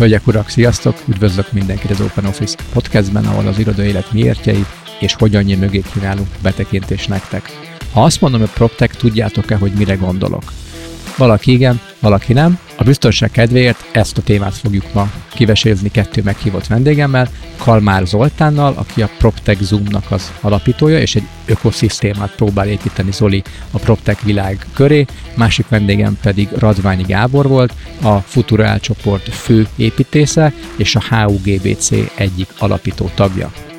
Hölgyek, urak, sziasztok! Üdvözlök mindenkit az Open Office podcastben, ahol az irodai élet miértjei és hogyan mögé kínálunk betekintést nektek. Ha azt mondom, hogy PropTech, tudjátok-e, hogy mire gondolok? Valaki igen, valaki nem. A biztonság kedvéért ezt a témát fogjuk ma kivesézni kettő meghívott vendégemmel, Kalmár Zoltánnal, aki a PropTech Zoom-nak az alapítója, és egy ökoszisztémát próbál építeni Zoli a PropTech világ köré, másik vendégem pedig Radványi Gábor volt, a Futura csoport fő építésze és a HUGBC egyik alapító tagja.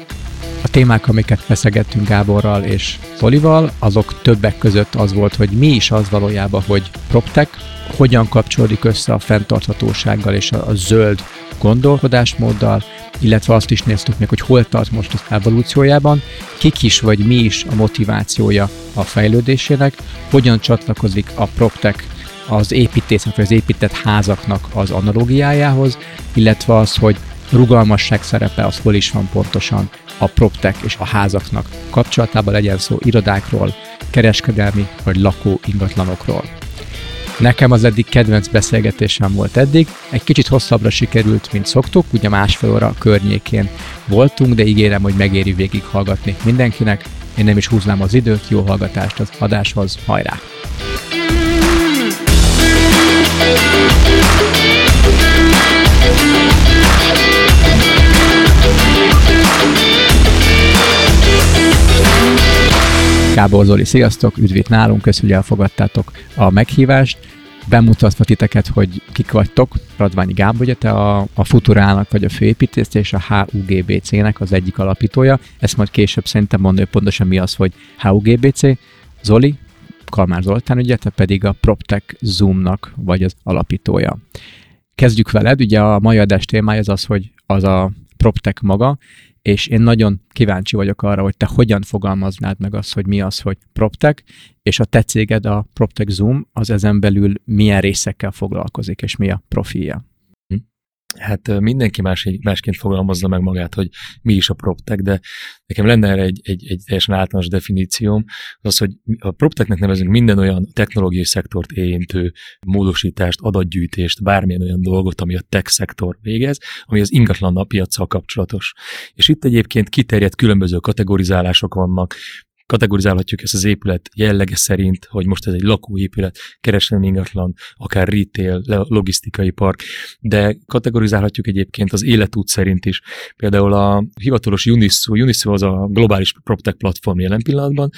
A témák, amiket feszegettünk Gáborral és Zolival, azok többek között az volt, hogy mi is az valójában, hogy PropTech, hogyan kapcsolódik össze a fenntarthatósággal és a, a zöld gondolkodásmóddal, illetve azt is néztük meg, hogy hol tart most az evolúciójában, kik is vagy mi is a motivációja a fejlődésének, hogyan csatlakozik a PropTech az építészet vagy az épített házaknak az analógiájához, illetve az, hogy rugalmasság szerepe az hol is van pontosan a PropTech és a házaknak kapcsolatában legyen szó irodákról, kereskedelmi vagy lakó ingatlanokról. Nekem az eddig kedvenc beszélgetésem volt eddig, egy kicsit hosszabbra sikerült, mint szoktuk, ugye másfél óra környékén voltunk, de ígérem, hogy megéri végig hallgatni mindenkinek. Én nem is húznám az időt, jó hallgatást az adáshoz, hajrá! Gábor Zoli, sziasztok, üdvít nálunk, köszönjük, hogy elfogadtátok a meghívást. Bemutatva titeket, hogy kik vagytok, Radványi Gábor, ugye te a, a Futurának vagy a főépítész, és a HUGBC-nek az egyik alapítója. Ezt majd később szerintem mondja, hogy pontosan mi az, hogy HUGBC. Zoli, Kalmár Zoltán, ugye, te pedig a PropTech Zoom-nak vagy az alapítója. Kezdjük veled, ugye a mai adás témája az az, hogy az a PropTech maga, és én nagyon kíváncsi vagyok arra, hogy te hogyan fogalmaznád meg azt, hogy mi az, hogy PropTech, és a te céged, a PropTech Zoom, az ezen belül milyen részekkel foglalkozik, és mi a profilja. Hát mindenki más, másként fogalmazza meg magát, hogy mi is a PropTech, de nekem lenne erre egy, egy, egy teljesen általános definícióm, az, hogy a PropTechnek nevezünk minden olyan technológiai szektort érintő módosítást, adatgyűjtést, bármilyen olyan dolgot, ami a tech szektor végez, ami az ingatlan piacsal kapcsolatos. És itt egyébként kiterjedt különböző kategorizálások vannak, kategorizálhatjuk ezt az épület jellege szerint, hogy most ez egy lakóépület, kereskedelmi ingatlan, akár retail, logisztikai park, de kategorizálhatjuk egyébként az életút szerint is. Például a hivatalos Unisu, Unisu az a globális PropTech platform jelen pillanatban,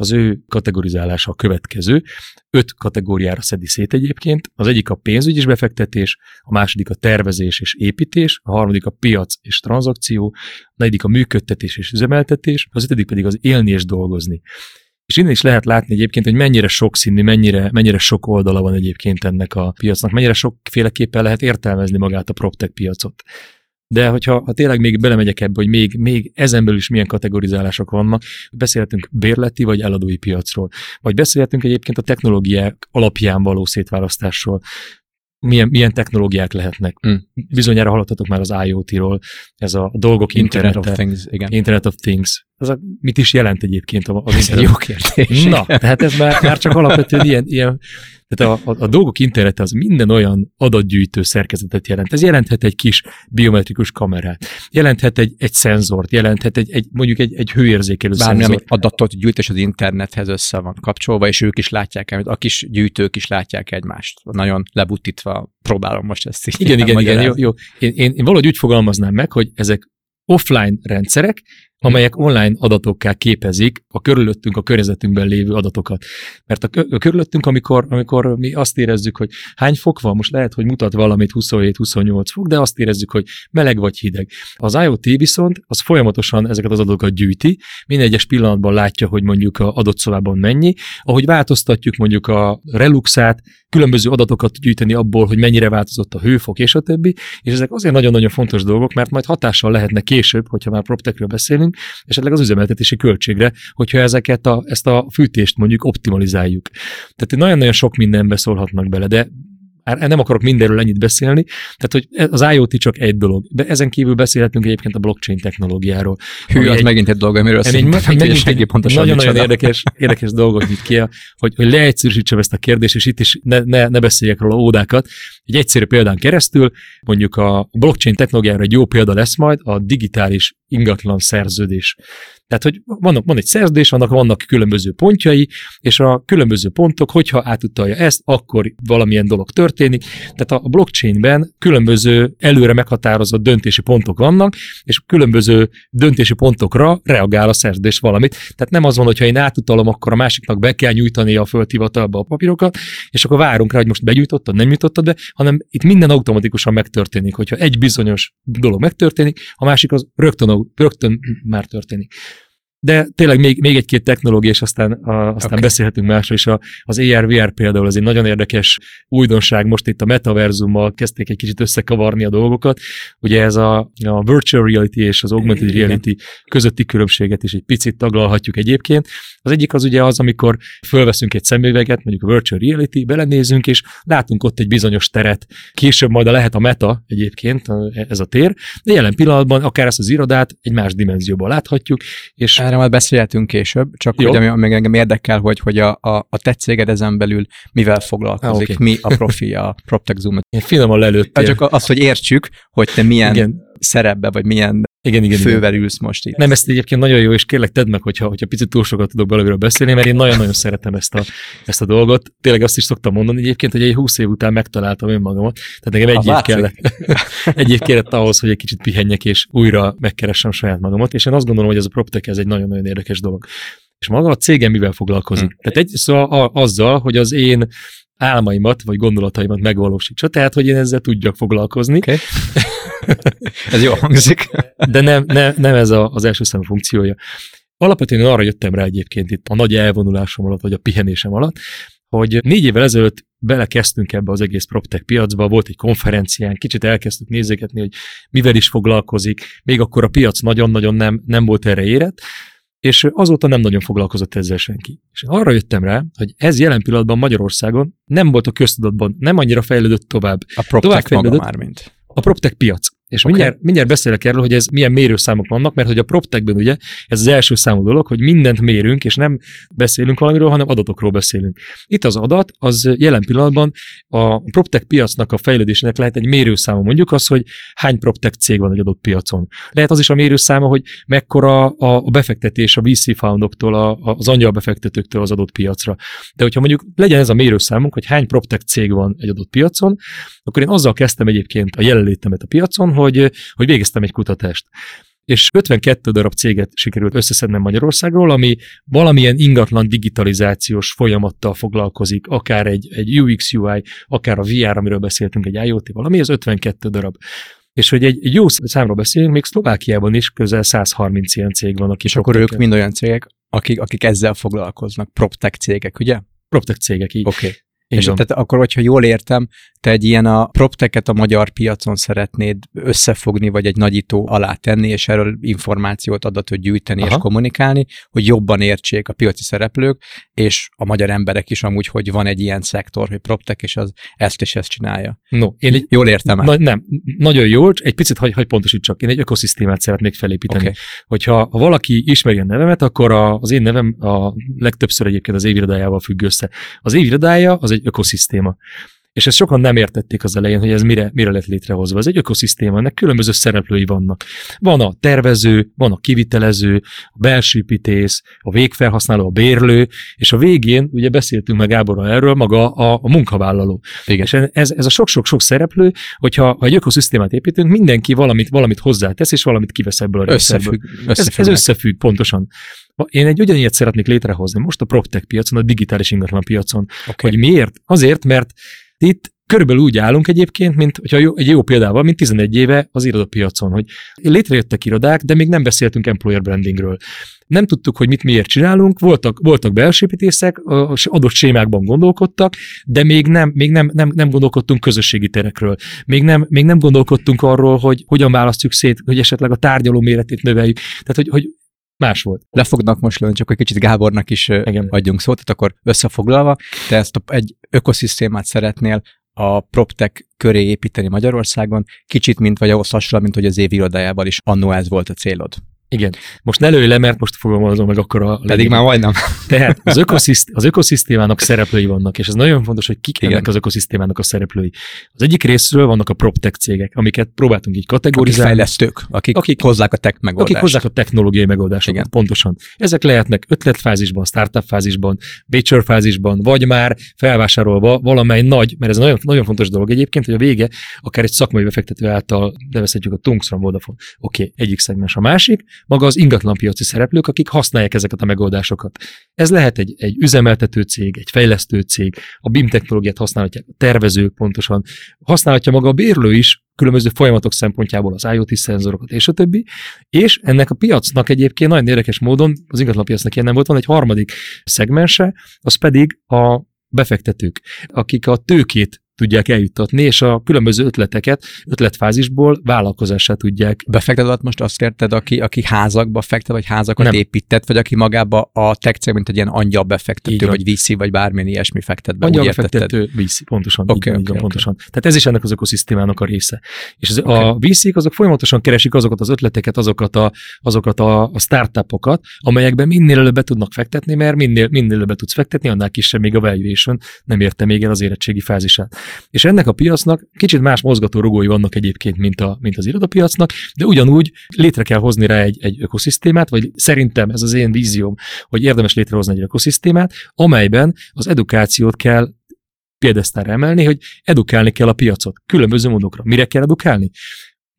az ő kategorizálása a következő. Öt kategóriára szedi szét egyébként. Az egyik a pénzügyi befektetés, a második a tervezés és építés, a harmadik a piac és tranzakció, a negyedik a működtetés és üzemeltetés, az ötödik pedig az élni és dolgozni. És innen is lehet látni egyébként, hogy mennyire sokszínű, mennyire, mennyire sok oldala van egyébként ennek a piacnak, mennyire sokféleképpen lehet értelmezni magát a PropTech piacot. De hogyha ha tényleg még belemegyek ebbe, hogy még, még ezen belül is milyen kategorizálások vannak, beszélhetünk bérleti vagy eladói piacról, vagy beszélhetünk egyébként a technológiák alapján való szétválasztásról, milyen, milyen technológiák lehetnek. Mm. Bizonyára hallottatok már az IoT-ról, ez a dolgok Internet of Things, igen. Internet of Things. Ez a, mit is jelent egyébként az ez internet? jó kérdés. Na, tehát ez már, már csak alapvetően ilyen, ilyen tehát a, a, a dolgok internete az minden olyan adatgyűjtő szerkezetet jelent. Ez jelenthet egy kis biometrikus kamerát, jelenthet egy, egy szenzort, jelenthet egy, egy mondjuk egy, egy hőérzékelő Bármi, szenzort. ami adatot gyűjt, és az internethez össze van kapcsolva, és ők is látják, el, a kis gyűjtők is látják egymást. Nagyon lebutítva próbálom most ezt így Igen, igen, igen, jó, jó. Én, én, én valahogy úgy fogalmaznám meg, hogy ezek offline rendszerek, amelyek online adatokká képezik a körülöttünk, a környezetünkben lévő adatokat. Mert a, a körülöttünk, amikor, amikor mi azt érezzük, hogy hány fok van, most lehet, hogy mutat valamit 27-28 fok, de azt érezzük, hogy meleg vagy hideg. Az IoT viszont az folyamatosan ezeket az adatokat gyűjti, minden egyes pillanatban látja, hogy mondjuk a adott szobában mennyi, ahogy változtatjuk mondjuk a reluxát, különböző adatokat gyűjteni abból, hogy mennyire változott a hőfok és a többi, és ezek azért nagyon-nagyon fontos dolgok, mert majd hatással lehetne később, hogyha már PropTechről beszélünk, esetleg az üzemeltetési költségre, hogyha ezeket a, ezt a fűtést mondjuk optimalizáljuk. Tehát nagyon-nagyon sok mindenbe szólhatnak bele, de nem akarok mindenről ennyit beszélni, tehát hogy az IoT csak egy dolog. De ezen kívül beszélhetünk egyébként a blockchain technológiáról. Hű, az egy, megint egy dolog, amiről szerintem megint egy pontosan nagyon-nagyon érdekes, érdekes dolgot nyit ki, hogy, hogy leegyszerűsítsem ezt a kérdést, és itt is ne, ne, ne beszéljek róla ódákat. Egy egyszerű példán keresztül, mondjuk a blockchain technológiára egy jó példa lesz majd a digitális ingatlan szerződés. Tehát, hogy vannak, van egy szerződés, vannak, vannak különböző pontjai, és a különböző pontok, hogyha átutalja ezt, akkor valamilyen dolog történik. Tehát a blockchainben különböző előre meghatározott döntési pontok vannak, és különböző döntési pontokra reagál a szerződés valamit. Tehát nem az van, hogyha én átutalom, akkor a másiknak be kell nyújtani a földhivatalba a papírokat, és akkor várunk rá, hogy most begyújtottad, nem nyújtottad be, hanem itt minden automatikusan megtörténik. Hogyha egy bizonyos dolog megtörténik, a másik az rögtön, rögtön már történik. De tényleg még, még egy-két technológia, és aztán, a, aztán okay. beszélhetünk másról is. A, az AR-VR például az egy nagyon érdekes újdonság. Most itt a metaverzummal kezdték egy kicsit összekavarni a dolgokat. Ugye ez a, a virtual reality és az augmented reality Igen. közötti különbséget is egy picit taglalhatjuk egyébként. Az egyik az ugye az, amikor fölveszünk egy szemüveget, mondjuk a virtual reality, belenézünk, és látunk ott egy bizonyos teret. Később majd a lehet a meta egyébként, ez a tér, de jelen pillanatban akár ezt az irodát egy más dimenzióban láthatjuk, és erre majd beszélhetünk később, csak Jó. hogy ami még engem érdekel, hogy, hogy a, a, a te céged ezen belül mivel foglalkozik, ah, okay. mi a profi a PropTech Zoom. Én finoman lelőttél. Csak az, hogy értsük, hogy te milyen Igen. Szerepbe, vagy milyen igen, igen, fővel igen. ülsz most itt. Nem, ezt egyébként nagyon jó, és kérlek tedd meg, hogyha, hogyha picit túl sokat tudok valamiről beszélni, mert én nagyon-nagyon szeretem ezt a, ezt a dolgot. Tényleg azt is szoktam mondani egyébként, hogy egy 20 év után megtaláltam önmagamat, tehát nekem egy év kellett. egy év kellett ahhoz, hogy egy kicsit pihenjek, és újra megkeressem saját magamat, és én azt gondolom, hogy ez a PropTech ez egy nagyon-nagyon érdekes dolog. És maga a cégem mivel foglalkozik? Hmm. Tehát egy szóval azzal, hogy az én álmaimat, vagy gondolataimat megvalósítsa, tehát, hogy én ezzel tudjak foglalkozni. Okay. ez jó hangzik. De nem, nem, nem ez a, az első számú funkciója. Alapvetően arra jöttem rá egyébként itt a nagy elvonulásom alatt, vagy a pihenésem alatt, hogy négy évvel ezelőtt belekezdtünk ebbe az egész PropTech piacba, volt egy konferencián, kicsit elkezdtük nézegetni, hogy mivel is foglalkozik, még akkor a piac nagyon-nagyon nem, nem volt erre érett, és azóta nem nagyon foglalkozott ezzel senki. És arra jöttem rá, hogy ez jelen pillanatban Magyarországon nem volt a köztudatban, nem annyira fejlődött tovább. A PropTech maga már, mint. A PropTech piac. És okay. mindjárt, mindjárt beszélek erről, hogy ez milyen mérőszámok vannak, mert hogy a PropTechben ugye ez az első számú dolog, hogy mindent mérünk, és nem beszélünk valamiről, hanem adatokról beszélünk. Itt az adat, az jelen pillanatban a PropTech piacnak a fejlődésének lehet egy mérőszáma, mondjuk az, hogy hány PropTech cég van egy adott piacon. Lehet az is a mérőszáma, hogy mekkora a befektetés a VC foundoktól, az angyal befektetőktől az adott piacra. De hogyha mondjuk legyen ez a mérőszámunk, hogy hány PropTech cég van egy adott piacon, akkor én azzal kezdtem egyébként a jelenlétemet a piacon, hogy, hogy végeztem egy kutatást és 52 darab céget sikerült összeszednem Magyarországról, ami valamilyen ingatlan digitalizációs folyamattal foglalkozik, akár egy, egy UX, UI, akár a VR, amiről beszéltünk, egy IoT, valami, ez 52 darab. És hogy egy, egy jó számról beszélünk, még Szlovákiában is közel 130 ilyen cég van, aki És akkor ők mind olyan cégek, akik, akik ezzel foglalkoznak, PropTech cégek, ugye? PropTech cégek, így. Oké. Okay. És tehát akkor, hogyha jól értem, te egy ilyen a propteket a magyar piacon szeretnéd összefogni, vagy egy nagyító alá tenni, és erről információt, adatot gyűjteni Aha. és kommunikálni, hogy jobban értsék a piaci szereplők, és a magyar emberek is amúgy, hogy van egy ilyen szektor, hogy proptek, és az ezt és ezt csinálja. No, én egy, jól értem Na, nem, nagyon jól, egy picit hagy, hagy pontosítsak. Én egy ökoszisztémát szeretnék felépíteni. Okay. Hogyha ha valaki ismeri a nevemet, akkor a, az én nevem a legtöbbször egyébként az évirodájával függ össze. Az évirodája az egy ökoszisztéma. És ezt sokan nem értették az elején, hogy ez mire, mire lett létrehozva. Ez egy ökoszisztéma, ennek különböző szereplői vannak. Van a tervező, van a kivitelező, a belső építész, a végfelhasználó, a bérlő, és a végén, ugye beszéltünk meg Gáborral erről, maga a, a munkavállaló. Igen. És ez, ez a sok-sok-sok szereplő, hogyha ha egy ökoszisztémát építünk, mindenki valamit, valamit hozzátesz, és valamit kivesz ebből a összefügg, ez, ez összefügg, pontosan. Én egy ugyanilyet szeretnék létrehozni most a PropTech piacon, a digitális ingatlan piacon. Okay. Hogy miért? Azért, mert itt körülbelül úgy állunk egyébként, mint hogyha jó, egy jó példával, mint 11 éve az irodapiacon, hogy létrejöttek irodák, de még nem beszéltünk employer brandingről. Nem tudtuk, hogy mit miért csinálunk, voltak, voltak belsőépítészek, adott sémákban gondolkodtak, de még nem, még nem, nem, nem gondolkodtunk közösségi terekről. Még nem, még nem gondolkodtunk arról, hogy hogyan választjuk szét, hogy esetleg a tárgyaló méretét növeljük. Tehát, hogy, hogy más volt. Le fognak most lőni, csak egy kicsit Gábornak is Igen. adjunk szót, tehát akkor összefoglalva, te ezt a, egy ökoszisztémát szeretnél a PropTech köré építeni Magyarországon, kicsit mint vagy ahhoz hasonló, mint hogy az év irodájában is annó ez volt a célod. Igen. Most ne lőj le, mert most fogalmazom meg akkor a... Pedig már majdnem. Tehát az, ökosziszt, az ökoszisztémának szereplői vannak, és ez nagyon fontos, hogy kik Igen. ennek az ökoszisztémának a szereplői. Az egyik részről vannak a PropTech cégek, amiket próbáltunk így kategorizálni. Akik fejlesztők, akik, akik hozzák a tech megoldást. Akik hozzák a technológiai megoldásokat, Igen. pontosan. Ezek lehetnek ötletfázisban, startup fázisban, venture fázisban, vagy már felvásárolva valamely nagy, mert ez nagyon, nagyon fontos dolog egyébként, hogy a vége akár egy szakmai befektető által nevezhetjük a Tungstrom Vodafone. Oké, okay, egyik szegmens a másik, maga az ingatlanpiaci szereplők, akik használják ezeket a megoldásokat. Ez lehet egy, egy üzemeltető cég, egy fejlesztő cég, a BIM technológiát használhatják a tervezők pontosan, használhatja maga a bérlő is, különböző folyamatok szempontjából az IoT szenzorokat és a többi, és ennek a piacnak egyébként nagyon érdekes módon, az ingatlanpiacnak ilyen nem volt, van egy harmadik szegmense, az pedig a befektetők, akik a tőkét tudják eljuttatni, és a különböző ötleteket ötletfázisból vállalkozássá tudják. Befektetett most azt érted, aki, aki házakba fektet, vagy házakat Nem. épített, vagy aki magába a tech mint egy ilyen angyal befektető, vagy VC, vagy bármilyen ilyesmi fektet be. Angyal befektető, VC, pontosan. Okay, így, okay, így, pontosan. Okay. Tehát ez is ennek az ökoszisztémának a része. És az, okay. a VC-k azok folyamatosan keresik azokat az ötleteket, azokat a, azokat a, a startupokat, amelyekben minél előbb be tudnak fektetni, mert minél, minél előbb be tudsz fektetni, annál kisebb még a valuation, nem érte még el az érettségi fázisát. És ennek a piacnak kicsit más mozgató rugói vannak egyébként, mint, a, mint az irodapiacnak, de ugyanúgy létre kell hozni rá egy, egy ökoszisztémát, vagy szerintem ez az én vízióm, hogy érdemes létrehozni egy ökoszisztémát, amelyben az edukációt kell piedesztára emelni, hogy edukálni kell a piacot különböző módokra. Mire kell edukálni?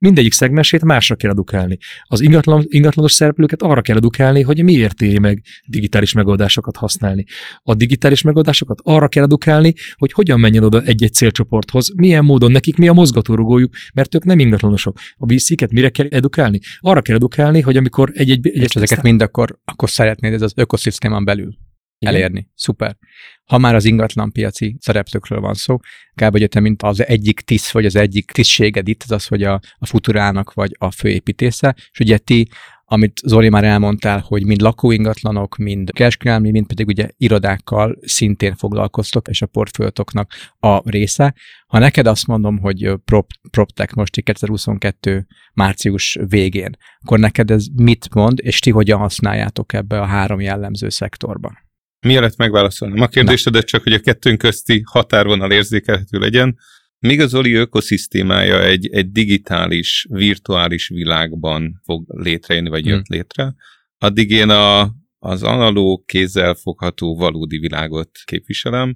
Mindegyik szegmensét másra kell edukálni. Az ingatlan, ingatlanos szereplőket arra kell edukálni, hogy miért éri meg digitális megoldásokat használni. A digitális megoldásokat arra kell edukálni, hogy hogyan menjen oda egy-egy célcsoporthoz, milyen módon nekik mi a mozgatórugójuk, mert ők nem ingatlanosok. A VC-ket mire kell edukálni? Arra kell edukálni, hogy amikor egy-egy... egy, egy ezeket mind akkor, akkor szeretnéd ez az ökoszisztémán belül igen. elérni. Szuper. Ha már az ingatlan piaci szereplőkről van szó, kb. hogy te mint az egyik tiszt, vagy az egyik tisztséged itt, az az, hogy a, a futurának vagy a főépítésze, és ugye ti amit Zoli már elmondtál, hogy mind lakóingatlanok, mind kereskedelmi, mind pedig ugye irodákkal szintén foglalkoztok, és a portfóliótoknak a része. Ha neked azt mondom, hogy prop, PropTech most 2022 március végén, akkor neked ez mit mond, és ti hogyan használjátok ebbe a három jellemző szektorban? Mielőtt megválaszolnám a kérdésedet, csak hogy a kettőnk közti határvonal érzékelhető legyen, Míg az Oli ökoszisztémája egy, egy digitális, virtuális világban fog létrejönni, vagy jött hmm. létre, addig én a, az analóg, kézzel fogható valódi világot képviselem,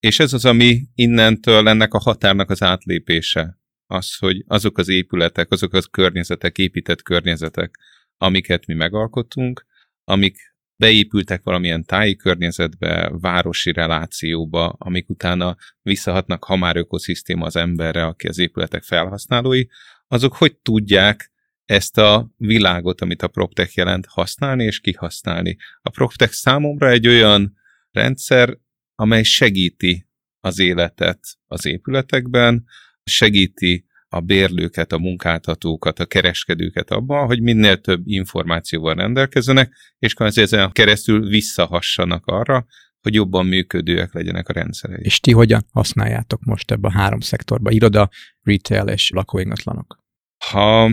és ez az, ami innentől ennek a határnak az átlépése. Az, hogy azok az épületek, azok az környezetek, épített környezetek, amiket mi megalkotunk, amik beépültek valamilyen táji környezetbe, városi relációba, amik utána visszahatnak, ha már ökoszisztéma az emberre, aki az épületek felhasználói, azok hogy tudják ezt a világot, amit a PropTech jelent, használni és kihasználni. A PropTech számomra egy olyan rendszer, amely segíti az életet az épületekben, segíti a bérlőket, a munkáltatókat, a kereskedőket abban, hogy minél több információval rendelkezzenek, és ezen keresztül visszahassanak arra, hogy jobban működőek legyenek a rendszerei. És ti hogyan használjátok most ebbe a három szektorba? Iroda, retail és lakóingatlanok. Ha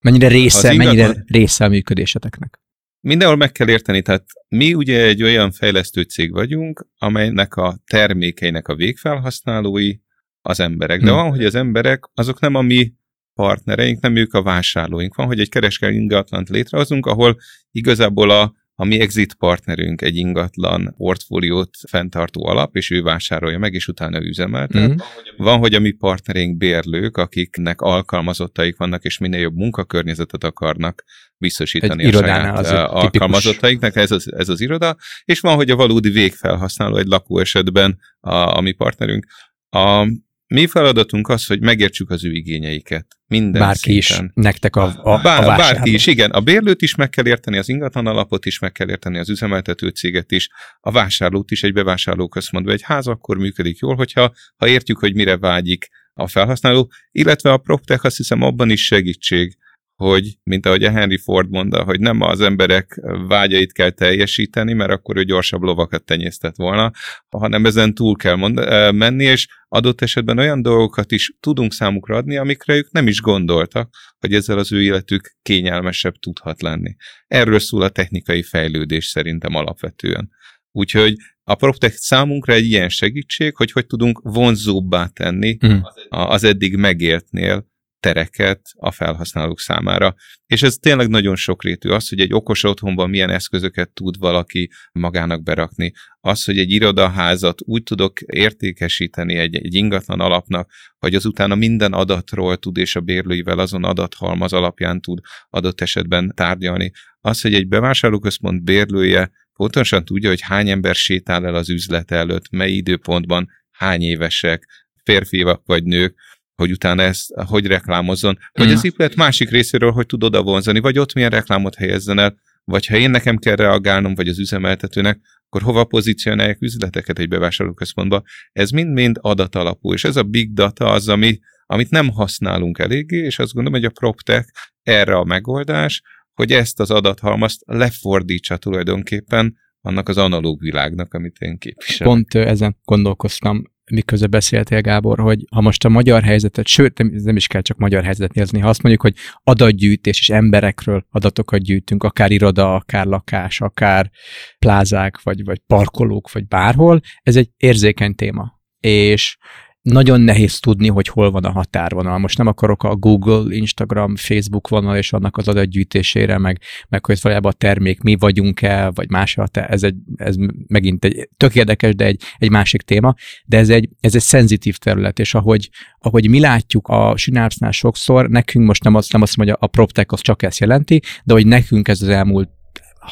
mennyire része, ingatlan... mennyire része a működéseteknek? Mindenhol meg kell érteni, tehát mi ugye egy olyan fejlesztő cég vagyunk, amelynek a termékeinek a végfelhasználói az emberek. De hmm. van, hogy az emberek, azok nem a mi partnereink, nem ők a vásárlóink. Van, hogy egy kereskedelmi ingatlant létrehozunk, ahol igazából a, a mi exit partnerünk egy ingatlan portfóliót fenntartó alap, és ő vásárolja meg, és utána üzemeltet. Mm. Van, hogy a mi partnereink bérlők, akiknek alkalmazottaik vannak, és minél jobb munkakörnyezetet akarnak biztosítani egy a saját az alkalmazottaiknak, ez az, ez az iroda, és van, hogy a valódi végfelhasználó egy lakó esetben a, a mi partnerünk. A, mi feladatunk az, hogy megértsük az ő igényeiket. Minden Bárki szinten. is, nektek a, a, Bár, a Bárki is, igen. A bérlőt is meg kell érteni, az ingatlan alapot is meg kell érteni, az üzemeltető céget is, a vásárlót is egy bevásárlóközpontban. Egy ház akkor működik jól, hogyha ha értjük, hogy mire vágyik a felhasználó, illetve a PropTech azt hiszem abban is segítség, hogy, mint ahogy a Henry Ford mondta, hogy nem az emberek vágyait kell teljesíteni, mert akkor ő gyorsabb lovakat tenyésztett volna, hanem ezen túl kell mond- menni, és adott esetben olyan dolgokat is tudunk számukra adni, amikre ők nem is gondoltak, hogy ezzel az ő életük kényelmesebb tudhat lenni. Erről szól a technikai fejlődés szerintem alapvetően. Úgyhogy a PropTech számunkra egy ilyen segítség, hogy hogy tudunk vonzóbbá tenni mm. az eddig megértnél tereket a felhasználók számára. És ez tényleg nagyon sokrétű. Az, hogy egy okos otthonban milyen eszközöket tud valaki magának berakni, az, hogy egy irodaházat úgy tudok értékesíteni egy, egy ingatlan alapnak, hogy azután a minden adatról tud, és a bérlőivel azon adathalmaz alapján tud adott esetben tárgyalni. Az, hogy egy bevásárlóközpont bérlője pontosan tudja, hogy hány ember sétál el az üzlet előtt, mely időpontban, hány évesek, férfiak vagy nők, hogy utána ezt hogy reklámozzon, vagy mm. az épület másik részéről, hogy tud oda vonzani, vagy ott milyen reklámot helyezzen el, vagy ha én nekem kell reagálnom, vagy az üzemeltetőnek, akkor hova pozícionálják üzleteket egy bevásárlóközpontba. Ez mind-mind adatalapú, és ez a big data az, ami, amit nem használunk eléggé, és azt gondolom, hogy a PropTech erre a megoldás, hogy ezt az adathalmazt lefordítsa tulajdonképpen annak az analóg világnak, amit én képviselek. Pont ezen gondolkoztam, miközben beszéltél, Gábor, hogy ha most a magyar helyzetet, sőt, nem, is kell csak magyar helyzetet nézni, ha azt mondjuk, hogy adatgyűjtés és emberekről adatokat gyűjtünk, akár iroda, akár lakás, akár plázák, vagy, vagy parkolók, vagy bárhol, ez egy érzékeny téma. És nagyon nehéz tudni, hogy hol van a határvonal. Most nem akarok a Google, Instagram, Facebook vonal és annak az adatgyűjtésére, meg, meg hogy valójában a termék mi vagyunk-e, vagy más, ez, egy, ez megint egy tök érdekes, de egy, egy másik téma, de ez egy, ez egy szenzitív terület, és ahogy, ahogy mi látjuk a Synapse-nál sokszor, nekünk most nem azt, nem azt mondja, a PropTech az csak ezt jelenti, de hogy nekünk ez az elmúlt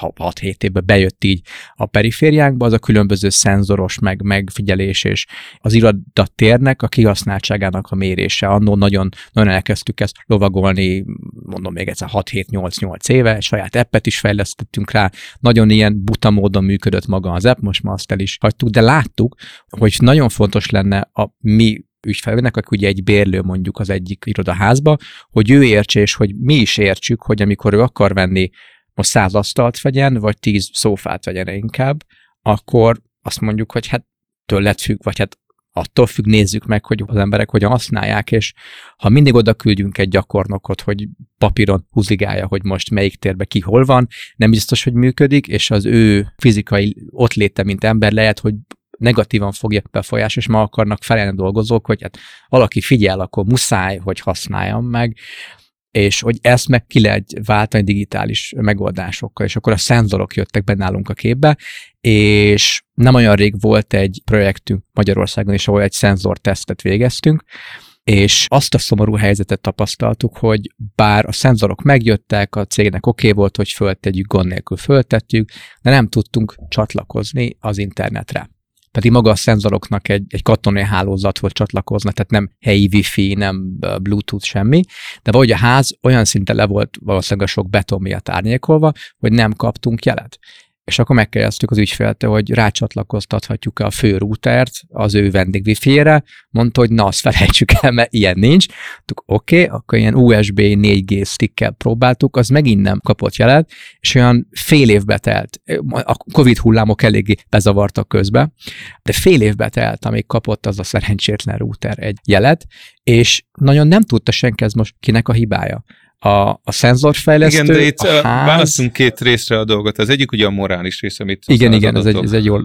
6-7 évben bejött így a perifériánkba, az a különböző szenzoros meg megfigyelés és az irodatérnek a kihasználtságának a mérése. Annó nagyon, nagyon elkezdtük ezt lovagolni, mondom még egyszer 6-7-8-8 éve, saját appet is fejlesztettünk rá, nagyon ilyen buta módon működött maga az app, most már azt el is hagytuk, de láttuk, hogy nagyon fontos lenne a mi ügyfelének, aki ugye egy bérlő mondjuk az egyik irodaházba, hogy ő értse, és hogy mi is értsük, hogy amikor ő akar venni most száz asztalt vegyen, vagy tíz szófát vegyen inkább, akkor azt mondjuk, hogy hát tőled függ, vagy hát attól függ, nézzük meg, hogy az emberek hogyan használják, és ha mindig oda küldjünk egy gyakornokot, hogy papíron húzigálja, hogy most melyik térbe ki hol van, nem biztos, hogy működik, és az ő fizikai ott léte, mint ember lehet, hogy negatívan fogja befolyás, és ma akarnak felelni dolgozók, hogy hát valaki figyel, akkor muszáj, hogy használjam meg, és hogy ezt meg ki lehet váltani digitális megoldásokkal, és akkor a szenzorok jöttek be nálunk a képbe, és nem olyan rég volt egy projektünk Magyarországon is, ahol egy szenzortesztet végeztünk, és azt a szomorú helyzetet tapasztaltuk, hogy bár a szenzorok megjöttek, a cégnek oké okay volt, hogy föltegyük, gond nélkül föltettük, de nem tudtunk csatlakozni az internetre pedig maga a szenzoroknak egy, egy katonai hálózathoz csatlakozna, tehát nem helyi wifi, nem bluetooth, semmi, de vagy a ház olyan szinten le volt valószínűleg a sok beton miatt árnyékolva, hogy nem kaptunk jelet és akkor megkérdeztük az ügyféltől, hogy rácsatlakoztathatjuk-e a fő routert az ő vendég mondta, hogy na, azt felejtsük el, mert ilyen nincs. Oké, okay, akkor ilyen USB 4G stickkel próbáltuk, az megint nem kapott jelet, és olyan fél évbe telt, a Covid hullámok eléggé bezavartak közbe, de fél évbe telt, amíg kapott az a szerencsétlen router egy jelet, és nagyon nem tudta senki, ez most kinek a hibája a, a szenzorfejlesztő, Igen, de itt a ház... választunk két részre a dolgot. Az egyik ugye a morális rész, amit... Igen, igen, ez egy, ez egy jó,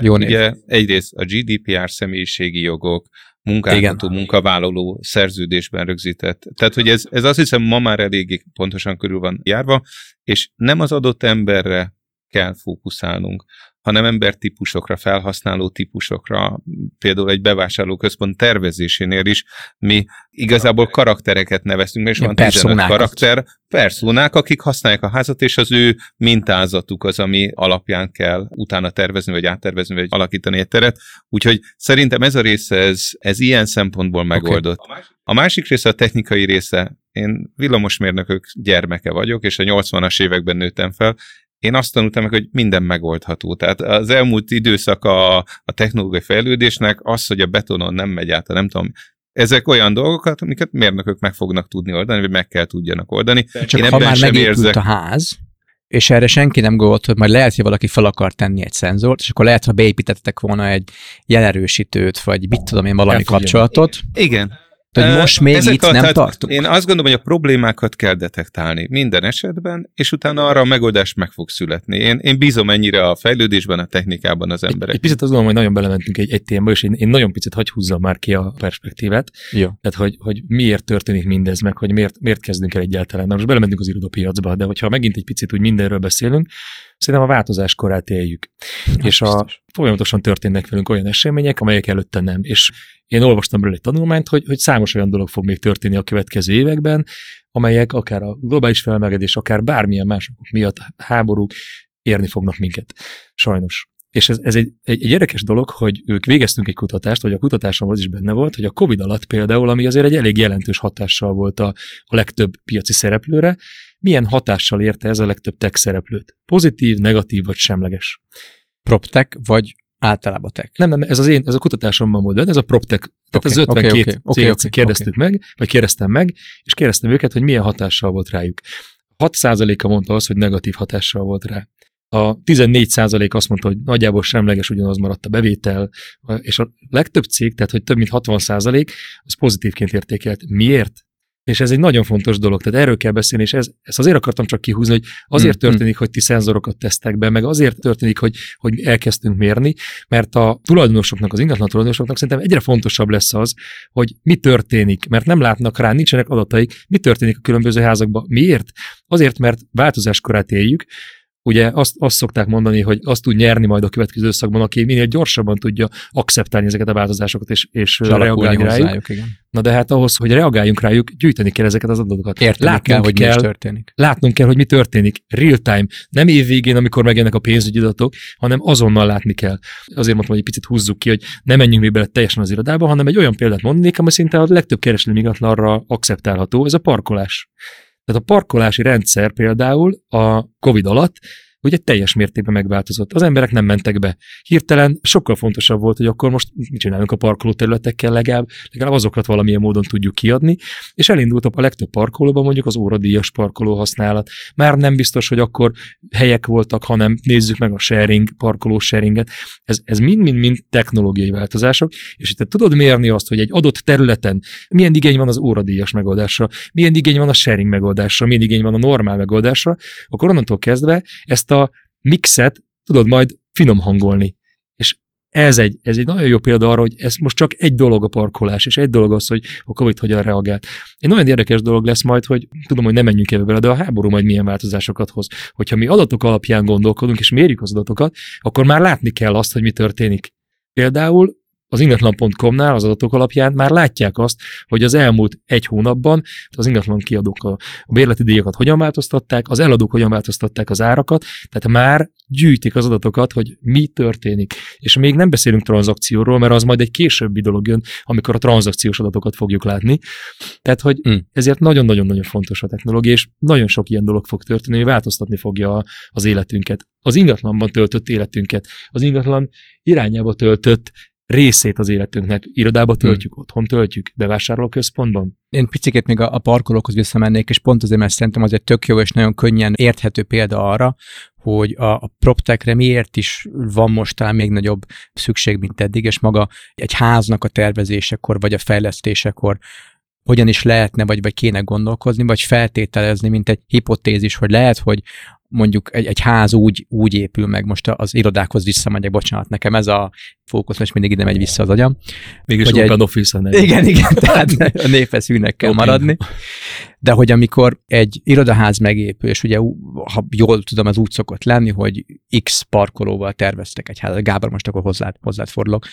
jó név. Ugye egyrészt a GDPR személyiségi jogok, munkáltató, munkavállaló szerződésben rögzített. Tehát, hogy ez, ez azt hiszem ma már eléggé pontosan körül van járva, és nem az adott emberre kell fókuszálnunk, hanem embertípusokra, felhasználó típusokra, például egy bevásárlóközpont tervezésénél is mi igazából karaktereket neveztünk, és van 15 karakter, perszónák, akik használják a házat, és az ő mintázatuk az, ami alapján kell utána tervezni, vagy áttervezni, vagy alakítani egy teret. Úgyhogy szerintem ez a része, ez, ez ilyen szempontból megoldott. Okay. A másik része a technikai része. Én villamosmérnökök gyermeke vagyok, és a 80-as években nőttem fel, én azt tanultam meg, hogy minden megoldható. Tehát az elmúlt időszak a, a technológiai fejlődésnek az, hogy a betonon nem megy át, a nem tudom, Ezek olyan dolgokat, amiket mérnökök meg fognak tudni oldani, vagy meg kell tudjanak oldani. Csak Én ha már megépült érzek... a ház, és erre senki nem gondolt, hogy majd lehet, hogy valaki fel akar tenni egy szenzort, és akkor lehet, ha beépítettek volna egy jelerősítőt, vagy mit tudom én, valami kapcsolatot. Igen. Hogy most még Ezek itt a, nem tartunk. Én azt gondolom, hogy a problémákat kell detektálni minden esetben, és utána arra a megoldás meg fog születni. Én, én bízom ennyire a fejlődésben, a technikában az emberek. Egy, egy picit azt gondolom, hogy nagyon belementünk egy, egy témába, és én, én nagyon picit hagy húzzam már ki a perspektívát. Jó. Tehát, hogy, hogy miért történik mindez, meg hogy miért, miért kezdünk el egyáltalán. Na, most belementünk az irodapiacba, de hogyha megint egy picit úgy mindenről beszélünk, szerintem a változás korát éljük. Na, és a, folyamatosan történnek velünk olyan események, amelyek előtte nem. És én olvastam belőle egy tanulmányt, hogy, hogy számos olyan dolog fog még történni a következő években, amelyek akár a globális felmelegedés, akár bármilyen mások miatt háborúk érni fognak minket. Sajnos. És ez, ez egy, egy, egy érdekes dolog, hogy ők végeztünk egy kutatást, vagy a kutatásom az is benne volt, hogy a COVID alatt például, ami azért egy elég jelentős hatással volt a, a legtöbb piaci szereplőre, milyen hatással érte ez a legtöbb tech szereplőt? Pozitív, negatív vagy semleges? PropTech vagy általában tech? Nem, nem, ez az én, ez a kutatásomban volt ez a PropTech. Tehát okay, az 52 okay, okay, céget okay, kérdeztük okay. meg, vagy kérdeztem meg, és kérdeztem őket, hogy milyen hatással volt rájuk. 6%-a mondta azt, hogy negatív hatással volt rá. A 14% azt mondta, hogy nagyjából semleges ugyanaz maradt a bevétel, és a legtöbb cég, tehát hogy több mint 60% az pozitívként értékelt. Miért? És ez egy nagyon fontos dolog, tehát erről kell beszélni, és ez, ezt azért akartam csak kihúzni, hogy azért mm, történik, hogy ti szenzorokat tesztek be, meg azért történik, hogy, hogy elkezdtünk mérni, mert a tulajdonosoknak, az ingatlan tulajdonosoknak szerintem egyre fontosabb lesz az, hogy mi történik, mert nem látnak rá, nincsenek adataik, mi történik a különböző házakban. Miért? Azért, mert változáskorát éljük, ugye azt, azt szokták mondani, hogy azt tud nyerni majd a következő szakban, aki minél gyorsabban tudja akceptálni ezeket a változásokat és, és reagálni rájuk. Igen. Na de hát ahhoz, hogy reagáljunk rájuk, gyűjteni kell ezeket az adatokat. Érteni Látnunk kell, hogy kell, mi történik. Látnunk kell, hogy mi történik. Real time. Nem évvégén, amikor megjönnek a pénzügyi adatok, hanem azonnal látni kell. Azért mondtam, hogy egy picit húzzuk ki, hogy ne menjünk még bele teljesen az irodába, hanem egy olyan példát mondanék, ami szinte a legtöbb kereskedelmi ingatlanra akceptálható, ez a parkolás. Tehát a parkolási rendszer például a COVID alatt ugye teljes mértékben megváltozott. Az emberek nem mentek be. Hirtelen sokkal fontosabb volt, hogy akkor most mit csinálunk a parkoló területekkel legalább, legalább azokat valamilyen módon tudjuk kiadni, és elindult a legtöbb parkolóban mondjuk az óradíjas parkoló használat. Már nem biztos, hogy akkor helyek voltak, hanem nézzük meg a sharing, parkoló sharinget. Ez, ez mind-mind-mind technológiai változások, és itt tudod mérni azt, hogy egy adott területen milyen igény van az óradíjas megoldásra, milyen igény van a sharing megoldásra, milyen igény van a normál megoldásra, akkor onnantól kezdve ezt a mixet tudod majd finom hangolni. És ez egy, ez egy nagyon jó példa arra, hogy ez most csak egy dolog a parkolás, és egy dolog az, hogy a Covid hogyan reagált. Egy nagyon érdekes dolog lesz majd, hogy tudom, hogy nem menjünk ebbe bele, de a háború majd milyen változásokat hoz. Hogyha mi adatok alapján gondolkodunk, és mérjük az adatokat, akkor már látni kell azt, hogy mi történik. Például az ingatlan.com-nál az adatok alapján már látják azt, hogy az elmúlt egy hónapban az ingatlan kiadók a, a bérleti díjakat hogyan változtatták, az eladók hogyan változtatták az árakat, tehát már gyűjtik az adatokat, hogy mi történik. És még nem beszélünk tranzakcióról, mert az majd egy későbbi dolog jön, amikor a tranzakciós adatokat fogjuk látni. Tehát, hogy mm. ezért nagyon-nagyon-nagyon fontos a technológia, és nagyon sok ilyen dolog fog történni, hogy változtatni fogja az életünket. Az ingatlanban töltött életünket, az ingatlan irányába töltött részét az életünknek. Irodába hmm. töltjük, hmm. otthon töltjük, bevásárlóközpontban. Én picit még a, a parkolókhoz visszamennék, és pont azért, mert szerintem az egy tök jó és nagyon könnyen érthető példa arra, hogy a, a PropTechre miért is van most talán még nagyobb szükség, mint eddig, és maga egy háznak a tervezésekor, vagy a fejlesztésekor hogyan is lehetne, vagy, vagy kéne gondolkozni, vagy feltételezni, mint egy hipotézis, hogy lehet, hogy mondjuk egy, egy ház úgy, úgy épül meg, most az irodákhoz visszamegyek, bocsánat, nekem ez a fókusz most mindig ide megy vissza az agyam. Mégis open egy, office a Igen, igen, tehát a névhez hűnek kell okay. maradni. De hogy amikor egy irodaház megépül, és ugye, ha jól tudom, az úgy szokott lenni, hogy X parkolóval terveztek egy házat. Gábor, most akkor hozzád, hozzád fordulok.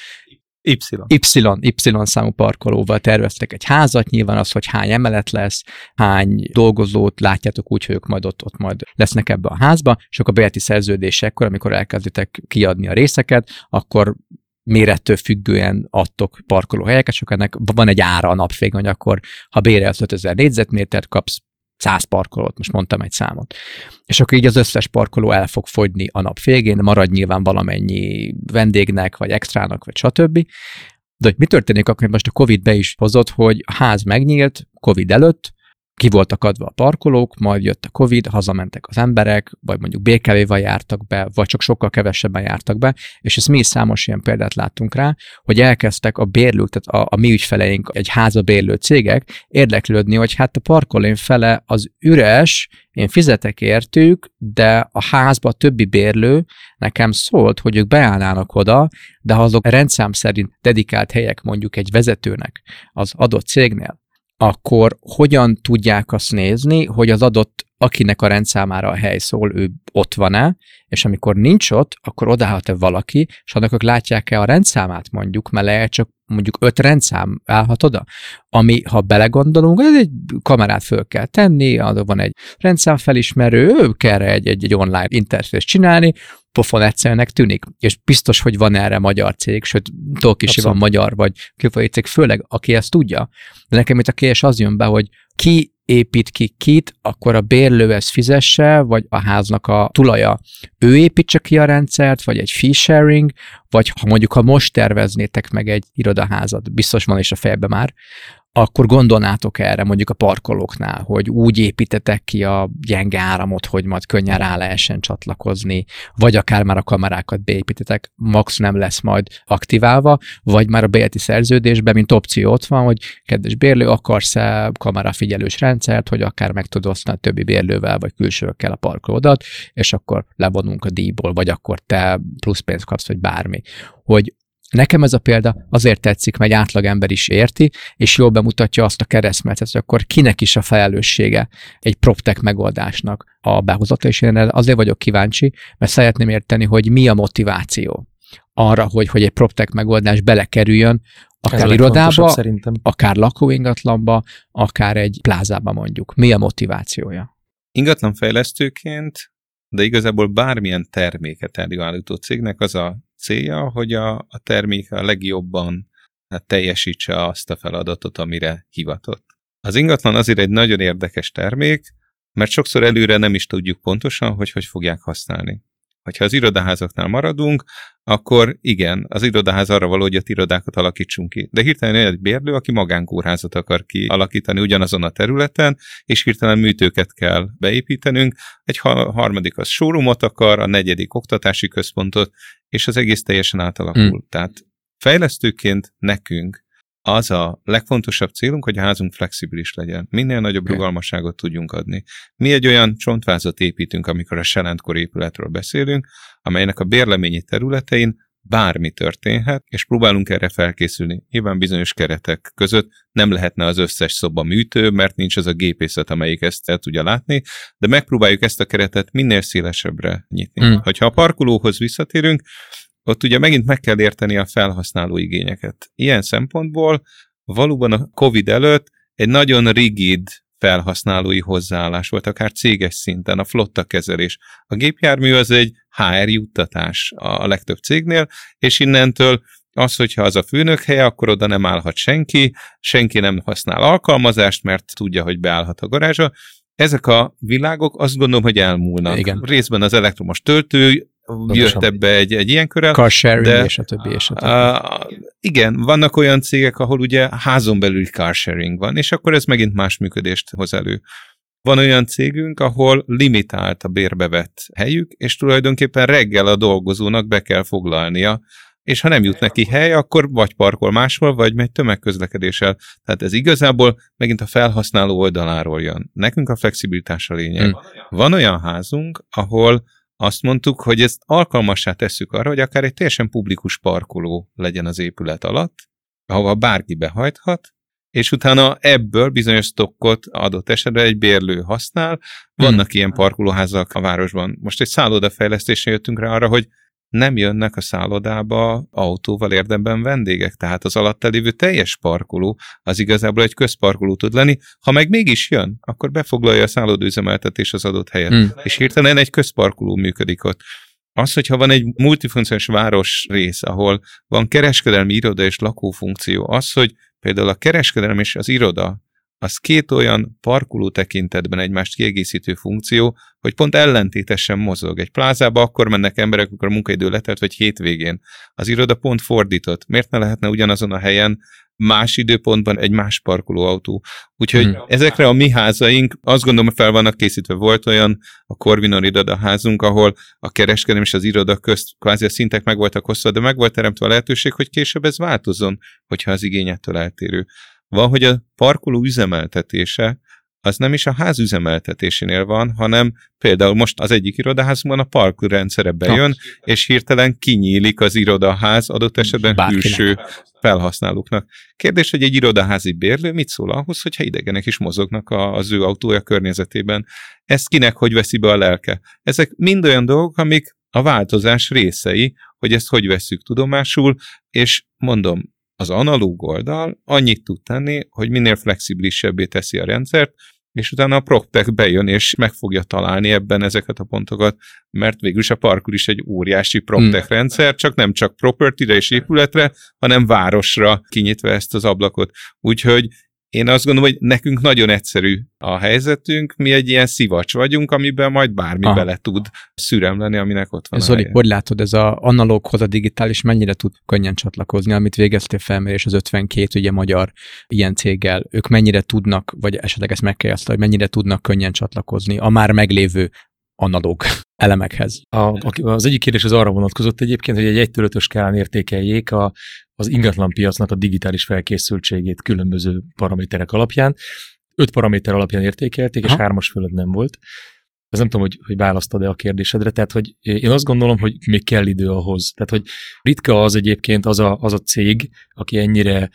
Y. Y, Y számú parkolóval terveztek egy házat, nyilván az, hogy hány emelet lesz, hány dolgozót látjátok úgy, hogy ők majd ott, ott majd lesznek ebbe a házba, és akkor a bérleti szerződésekkor, amikor elkezditek kiadni a részeket, akkor mérettől függően adtok parkolóhelyeket, csak ennek van egy ára a nap végén, hogy akkor ha bérelsz 5000 négyzetmétert, kapsz 100 parkolót, most mondtam egy számot. És akkor így az összes parkoló el fog fogyni a nap végén, marad nyilván valamennyi vendégnek, vagy extrának, vagy stb. De hogy mi történik akkor, hogy most a Covid be is hozott, hogy a ház megnyílt Covid előtt, ki voltak adva a parkolók, majd jött a Covid, hazamentek az emberek, vagy mondjuk BKV-val jártak be, vagy csak sokkal kevesebben jártak be, és ezt mi is számos ilyen példát láttunk rá, hogy elkezdtek a bérlők, tehát a, a mi ügyfeleink, egy háza bérlő cégek érdeklődni, hogy hát a parkolén fele az üres, én fizetek értük, de a házba a többi bérlő nekem szólt, hogy ők beállnának oda, de ha azok rendszám szerint dedikált helyek mondjuk egy vezetőnek az adott cégnél, akkor hogyan tudják azt nézni, hogy az adott, akinek a rendszámára a hely szól, ő ott van-e, és amikor nincs ott, akkor odállhat-e valaki, és annak ők látják-e a rendszámát mondjuk, mert lehet csak mondjuk öt rendszám állhat oda, ami, ha belegondolunk, ez egy kamerát föl kell tenni, van egy rendszámfelismerő, ő kell egy, egy, egy online interfész csinálni, pofon egyszerűnek tűnik. És biztos, hogy van erre magyar cég, sőt, is, van magyar, vagy külföldi cég, főleg aki ezt tudja. De nekem itt a kérdés az jön be, hogy ki épít ki kit, akkor a bérlő ezt fizesse, vagy a háznak a tulaja. Ő építse ki a rendszert, vagy egy fee sharing, vagy ha mondjuk, ha most terveznétek meg egy irodaházat, biztos van is a fejbe már, akkor gondolnátok erre mondjuk a parkolóknál, hogy úgy építetek ki a gyenge áramot, hogy majd könnyen rá lehessen csatlakozni, vagy akár már a kamerákat beépítetek, max nem lesz majd aktiválva, vagy már a bérleti szerződésben, mint opció ott van, hogy kedves bérlő, akarsz-e kamerafigyelős rendszert, hogy akár meg tudod osztani a többi bérlővel, vagy külsőkkel a parkolódat, és akkor levonunk a díjból, vagy akkor te plusz pénzt kapsz, vagy bármi. Hogy Nekem ez a példa azért tetszik, mert egy átlagember is érti, és jól bemutatja azt a keresztmetet, hogy akkor kinek is a felelőssége egy PropTech megoldásnak a behozata, és én azért vagyok kíváncsi, mert szeretném érteni, hogy mi a motiváció arra, hogy, hogy egy PropTech megoldás belekerüljön, akár irodába, szerintem. akár lakóingatlanba, akár egy plázába mondjuk. Mi a motivációja? Ingatlanfejlesztőként, de igazából bármilyen terméket előállító cégnek az a célja, hogy a, a termék a legjobban hát teljesítse azt a feladatot, amire hivatott. Az ingatlan azért egy nagyon érdekes termék, mert sokszor előre nem is tudjuk pontosan, hogy hogy fogják használni. Ha az irodaházaknál maradunk, akkor igen, az irodaház arra való, hogy a irodákat alakítsunk ki. De hirtelen egy bérlő, aki magánkórházat akar kialakítani ugyanazon a területen, és hirtelen műtőket kell beépítenünk. Egy harmadik az showroomot akar, a negyedik oktatási központot, és az egész teljesen átalakul. Hmm. Tehát fejlesztőként nekünk az a legfontosabb célunk, hogy a házunk flexibilis legyen. Minél nagyobb okay. rugalmasságot tudjunk adni. Mi egy olyan csontvázat építünk, amikor a Selentkor épületről beszélünk, amelynek a bérleményi területein bármi történhet, és próbálunk erre felkészülni. Nyilván bizonyos keretek között nem lehetne az összes szoba műtő, mert nincs az a gépészet, amelyik ezt el tudja látni, de megpróbáljuk ezt a keretet minél szélesebbre nyitni. Mm. Ha a parkolóhoz visszatérünk, ott ugye megint meg kell érteni a felhasználó igényeket. Ilyen szempontból valóban a COVID előtt egy nagyon rigid felhasználói hozzáállás volt, akár céges szinten, a flotta kezelés. A gépjármű az egy HR juttatás a legtöbb cégnél, és innentől az, hogyha az a főnök helye, akkor oda nem állhat senki, senki nem használ alkalmazást, mert tudja, hogy beállhat a garázsa. Ezek a világok azt gondolom, hogy elmúlnak. Igen. Részben az elektromos töltő jött ebbe egy, egy ilyen körrel. Car sharing, de, és a többi, és a többi. A, igen, vannak olyan cégek, ahol ugye házon belül car sharing van, és akkor ez megint más működést hoz elő. Van olyan cégünk, ahol limitált a bérbevett helyük, és tulajdonképpen reggel a dolgozónak be kell foglalnia, és ha nem jut neki hely, akkor vagy parkol máshol, vagy megy tömegközlekedéssel. Tehát ez igazából megint a felhasználó oldaláról jön. Nekünk a flexibilitás a lényeg. Hmm. Van olyan házunk, ahol azt mondtuk, hogy ezt alkalmassá tesszük arra, hogy akár egy teljesen publikus parkoló legyen az épület alatt, ahova bárki behajthat, és utána ebből bizonyos stokkot adott esetben egy bérlő használ. Vannak hmm. ilyen parkolóházak a városban. Most egy szállodafejlesztésre jöttünk rá arra, hogy nem jönnek a szállodába autóval érdemben vendégek, tehát az alatta lévő teljes parkoló az igazából egy közparkoló tud lenni. Ha meg mégis jön, akkor befoglalja a szállodőzemeltetés az adott helyet, hmm. és hirtelen egy közparkoló működik ott. Az, hogyha van egy multifunkciós város rész, ahol van kereskedelmi iroda és lakófunkció, az, hogy például a kereskedelem és az iroda az két olyan parkoló tekintetben egymást kiegészítő funkció, hogy pont ellentétesen mozog. Egy plázába akkor mennek emberek, amikor a munkaidő letelt, vagy hétvégén. Az iroda pont fordított. Miért ne lehetne ugyanazon a helyen más időpontban egy más parkolóautó. Úgyhogy hmm. ezekre a mi házaink azt gondolom, fel vannak készítve. Volt olyan a Corvinor irodaházunk, ahol a kereskedelem és az iroda közt kvázi a szintek meg voltak hosszú, de meg volt teremtve a lehetőség, hogy később ez változzon, hogyha az igényettől eltérő. Van, hogy a parkoló üzemeltetése az nem is a ház üzemeltetésénél van, hanem például most az egyik irodaházunkban a parkoló rendszere bejön, no. és hirtelen kinyílik az irodaház adott esetben Bárkinek. külső felhasználóknak. Kérdés, hogy egy irodaházi bérlő mit szól ahhoz, hogyha idegenek is mozognak az ő autója környezetében. Ezt kinek hogy veszi be a lelke? Ezek mind olyan dolgok, amik a változás részei, hogy ezt hogy vesszük tudomásul, és mondom, az analóg oldal annyit tud tenni, hogy minél flexibilisebbé teszi a rendszert, és utána a PropTech bejön, és meg fogja találni ebben ezeket a pontokat, mert végülis a parkul is egy óriási PropTech hmm. rendszer, csak nem csak property-re és épületre, hanem városra kinyitva ezt az ablakot. Úgyhogy én azt gondolom, hogy nekünk nagyon egyszerű a helyzetünk, mi egy ilyen szivacs vagyunk, amiben majd bármi Aha. bele tud szüremleni, aminek ott van Zoli, hogy látod, ez a analóghoz a digitális mennyire tud könnyen csatlakozni, amit végeztél felmérés az 52 ugye magyar ilyen céggel, ők mennyire tudnak, vagy esetleg ezt megkérdezte, hogy mennyire tudnak könnyen csatlakozni a már meglévő analóg elemekhez. A, az egyik kérdés az arra vonatkozott egyébként, hogy egy 1 5 skálán értékeljék a, az ingatlanpiacnak a digitális felkészültségét különböző paraméterek alapján. Öt paraméter alapján értékelték, Aha. és hármas fölött nem volt. Ez nem tudom, hogy, hogy választad-e a kérdésedre, tehát hogy én azt gondolom, hogy még kell idő ahhoz. Tehát, hogy ritka az egyébként az a, az a cég, aki ennyire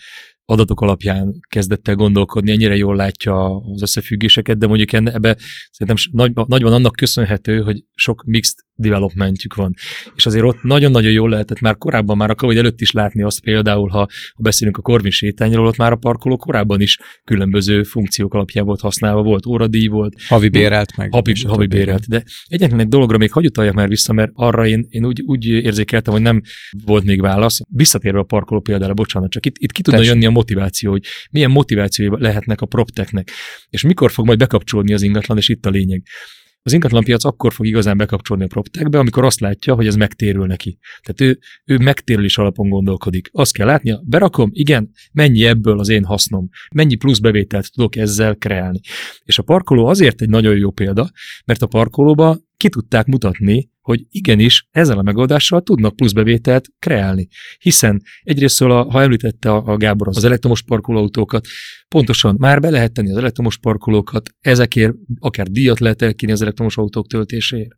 adatok alapján kezdett el gondolkodni, ennyire jól látja az összefüggéseket, de mondjuk ebbe szerintem nagy, nagyban annak köszönhető, hogy sok mixed developmentjük van. És azért ott nagyon-nagyon jól lehetett már korábban, már a Covid előtt is látni azt például, ha, beszélünk a Korvin sétányról, ott már a parkoló korábban is különböző funkciók alapján volt használva, volt óradíj, volt. Havi bérelt meg. Havi, havi bérelt. De egyetlen egy dologra még hagyj utaljak már vissza, mert arra én, én úgy, úgy érzékeltem, hogy nem volt még válasz. Visszatérve a parkoló példára, bocsánat, csak itt, itt ki tudna jönni a motiváció, hogy milyen motivációi lehetnek a propteknek, és mikor fog majd bekapcsolódni az ingatlan, és itt a lényeg. Az ingatlanpiac akkor fog igazán bekapcsolni a proptekbe, amikor azt látja, hogy ez megtérül neki. Tehát ő, ő megtérülés alapon gondolkodik. Azt kell látnia, berakom, igen, mennyi ebből az én hasznom, mennyi plusz bevételt tudok ezzel kreálni. És a parkoló azért egy nagyon jó példa, mert a parkolóba ki tudták mutatni, hogy igenis ezzel a megoldással tudnak pluszbevételt kreálni. Hiszen egyrészt ha említette a, Gábor az elektromos parkolóautókat, pontosan már be lehet tenni az elektromos parkolókat, ezekért akár díjat lehet elkínni az elektromos autók töltéséért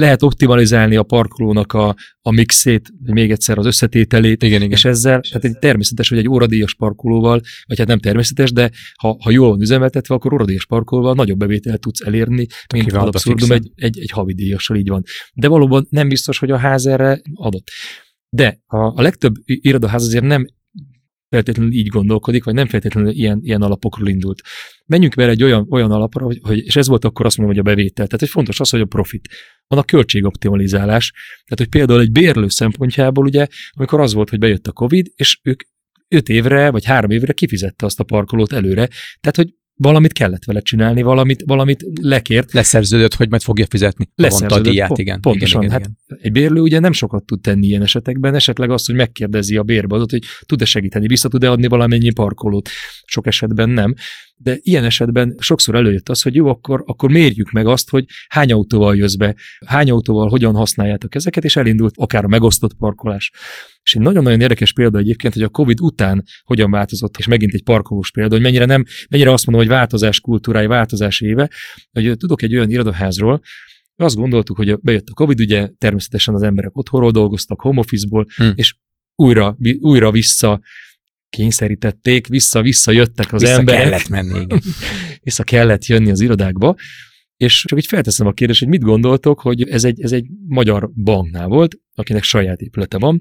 lehet optimalizálni a parkolónak a, a mixét, még egyszer az összetételét, igen, igen. és ezzel, tehát egy természetes, hogy egy óradíjas parkolóval, vagy hát nem természetes, de ha, ha jól van üzemeltetve, akkor óradíjas parkolóval nagyobb bevételt tudsz elérni, mint az abszurdum egy, egy, egy havidíjassal így van. De valóban nem biztos, hogy a ház erre adott. De a, a legtöbb irodaház azért nem feltétlenül így gondolkodik, vagy nem feltétlenül ilyen, ilyen alapokról indult. Menjünk vele egy olyan, olyan alapra, hogy, hogy, és ez volt akkor azt mondom, hogy a bevétel. Tehát, hogy fontos az, hogy a profit. Van a költségoptimalizálás. Tehát, hogy például egy bérlő szempontjából, ugye, amikor az volt, hogy bejött a COVID, és ők öt évre, vagy három évre kifizette azt a parkolót előre. Tehát, hogy valamit kellett vele csinálni, valamit, valamit lekért. Leszerződött, hogy majd fogja fizetni Leszerződött, a díját, igen. Pontosan, igen, igen, hát igen. egy bérlő ugye nem sokat tud tenni ilyen esetekben, esetleg azt, hogy megkérdezi a bérbeadót, hogy tud-e segíteni, vissza tud-e adni valamennyi parkolót. Sok esetben nem de ilyen esetben sokszor előjött az, hogy jó, akkor, akkor mérjük meg azt, hogy hány autóval jössz be, hány autóval hogyan használjátok ezeket, és elindult akár a megosztott parkolás. És egy nagyon-nagyon érdekes példa egyébként, hogy a COVID után hogyan változott, és megint egy parkolós példa, hogy mennyire nem, mennyire azt mondom, hogy változás kultúrája, változás éve, hogy tudok egy olyan irodaházról, azt gondoltuk, hogy bejött a Covid, ugye természetesen az emberek otthonról dolgoztak, home office-ból, hm. és újra, újra vissza kényszerítették, vissza-vissza jöttek az vissza emberek. kellett menni, vissza kellett jönni az irodákba, és csak így felteszem a kérdést, hogy mit gondoltok, hogy ez egy, ez egy magyar banknál volt, akinek saját épülete van,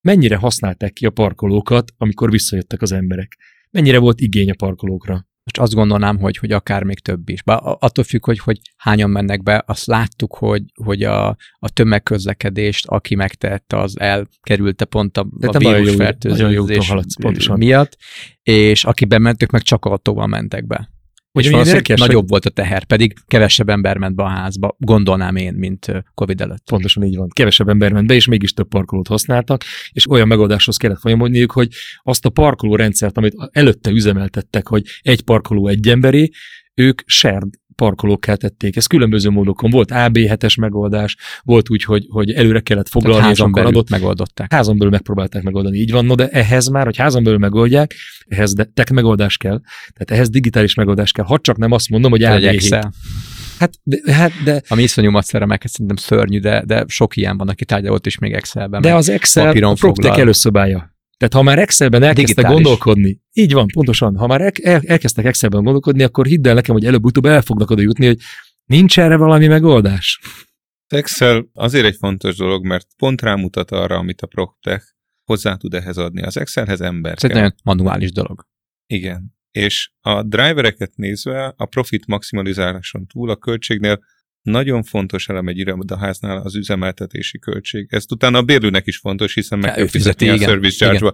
mennyire használták ki a parkolókat, amikor visszajöttek az emberek? Mennyire volt igény a parkolókra? most azt gondolnám, hogy, hogy akár még több is. Bár attól függ, hogy, hogy hányan mennek be, azt láttuk, hogy, hogy a, a tömegközlekedést, aki megtette, az elkerülte pont a, a vírusfertőzés miatt, és aki bementük, meg csak autóval mentek be. Ugye és valószínűleg nagyobb hogy... volt a teher, pedig kevesebb ember ment be a házba, gondolnám én, mint Covid előtt. Pontosan így van. Kevesebb ember ment be, és mégis több parkolót használtak, és olyan megoldáshoz kellett folyamodniuk, hogy azt a parkoló rendszert, amit előtte üzemeltettek, hogy egy parkoló egy emberi, ők shared parkolókká tették. Ez különböző módokon volt AB7-es megoldás, volt úgy, hogy, hogy előre kellett foglalni, Tehát és akkor adott. megoldották. Házon belül megpróbálták megoldani. Így van, no, de ehhez már, hogy házon belül megoldják, ehhez de tech megoldás kell, tehát ehhez digitális megoldás kell. Ha csak nem azt mondom, hogy ab Excel. Hát de, hát de... Ami iszonyú meg szerintem szörnyű, de, de sok ilyen van, aki tárgyalt is még Excelben. De az Excel a PropTech előszobája. Tehát ha már Excelben elkezdtek Digitális. gondolkodni, így van, pontosan, ha már el, el, elkezdtek Excelben gondolkodni, akkor hidd el nekem, hogy előbb-utóbb el fognak oda jutni, hogy nincs erre valami megoldás. Excel azért egy fontos dolog, mert pont rámutat arra, amit a PropTech hozzá tud ehhez adni. Az Excelhez ember Ez egy nagyon manuális dolog. Igen. És a drivereket nézve a profit maximalizáláson túl a költségnél nagyon fontos elem egy irodaháznál az üzemeltetési költség. Ezt utána a bérlőnek is fontos, hiszen meg kell fizetni a service charge-ba.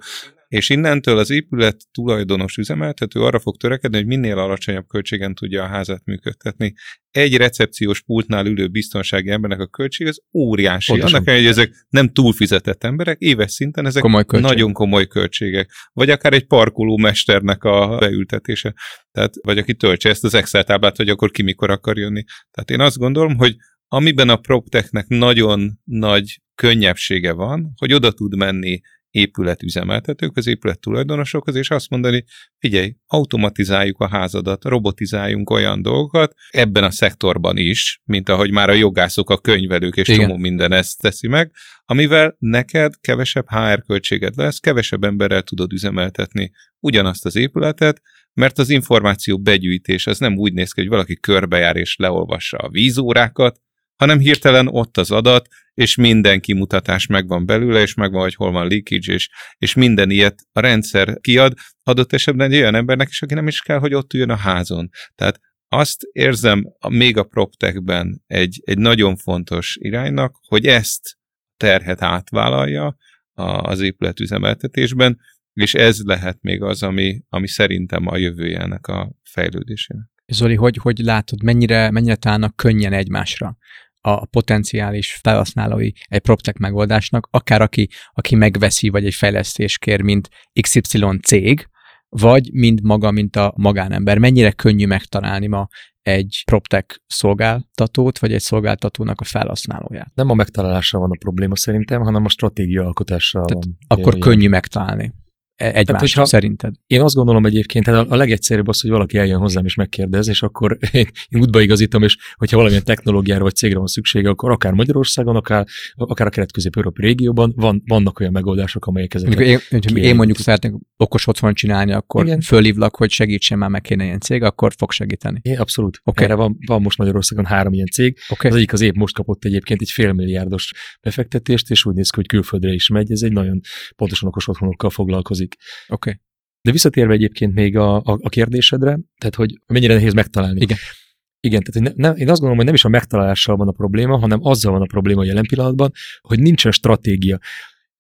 És innentől az épület tulajdonos üzemeltető arra fog törekedni, hogy minél alacsonyabb költségen tudja a házat működtetni. Egy recepciós pultnál ülő biztonsági embernek a költség az óriási. Pontosan. Annak hogy ezek nem túlfizetett emberek, éves szinten ezek komoly nagyon komoly költségek. Vagy akár egy parkoló mesternek a beültetése. Tehát, vagy aki töltse ezt az Excel táblát, hogy akkor ki mikor akar jönni. Tehát én azt gondolom, hogy amiben a PropTechnek nagyon nagy könnyebbsége van, hogy oda tud menni épületüzemeltetők, az épület tulajdonosokhoz, és azt mondani, figyelj, automatizáljuk a házadat, robotizáljunk olyan dolgokat, ebben a szektorban is, mint ahogy már a jogászok, a könyvelők és Igen. csomó minden ezt teszi meg, amivel neked kevesebb HR költséged lesz, kevesebb emberrel tudod üzemeltetni ugyanazt az épületet, mert az információ begyűjtés az nem úgy néz ki, hogy valaki körbejár és leolvassa a vízórákat, hanem hirtelen ott az adat, és minden kimutatás megvan belőle, és megvan, hogy hol van leakage, és, és minden ilyet a rendszer kiad, adott esetben egy olyan embernek is, aki nem is kell, hogy ott üljön a házon. Tehát azt érzem még a PropTech-ben egy, egy nagyon fontos iránynak, hogy ezt terhet átvállalja az épületüzemeltetésben, és ez lehet még az, ami, ami szerintem a jövője ennek a fejlődésének. Zoli, hogy, hogy látod, mennyire, mennyire találnak könnyen egymásra a potenciális felhasználói egy PropTech megoldásnak, akár aki, aki megveszi, vagy egy fejlesztés kér, mint XY cég, vagy mind maga, mint a magánember. Mennyire könnyű megtalálni ma egy PropTech szolgáltatót, vagy egy szolgáltatónak a felhasználóját? Nem a megtalálással van a probléma szerintem, hanem a stratégia alkotással Tehát van. Akkor ilyen. könnyű megtalálni. E, egymást tehát, hogyha szerinted? Én azt gondolom egyébként, hát a, a legegyszerűbb az, hogy valaki eljön hozzám és megkérdez, és akkor én, én útba igazítom, és hogyha valamilyen technológiára vagy cégre van szüksége, akkor akár Magyarországon, akár, akár a kelet-közép-európai régióban van, vannak olyan megoldások, amelyek ezeket én, én, én mondjuk szeretnék okos otthon csinálni, akkor Igen. fölhívlak, hogy segítsen már meg kéne ilyen cég, akkor fog segíteni. Igen, abszolút. Okay. Erre van, van most Magyarországon három ilyen cég. Okay. Az egyik az épp most kapott egyébként egy félmilliárdos befektetést, és úgy néz ki, hogy külföldre is megy. Ez egy nagyon pontosan okos otthonokkal foglalkozik Oké. Okay. De visszatérve egyébként még a, a, a kérdésedre, tehát hogy mennyire nehéz megtalálni. Igen. Igen, tehát ne, ne, én azt gondolom, hogy nem is a megtalálással van a probléma, hanem azzal van a probléma jelen pillanatban, hogy nincsen stratégia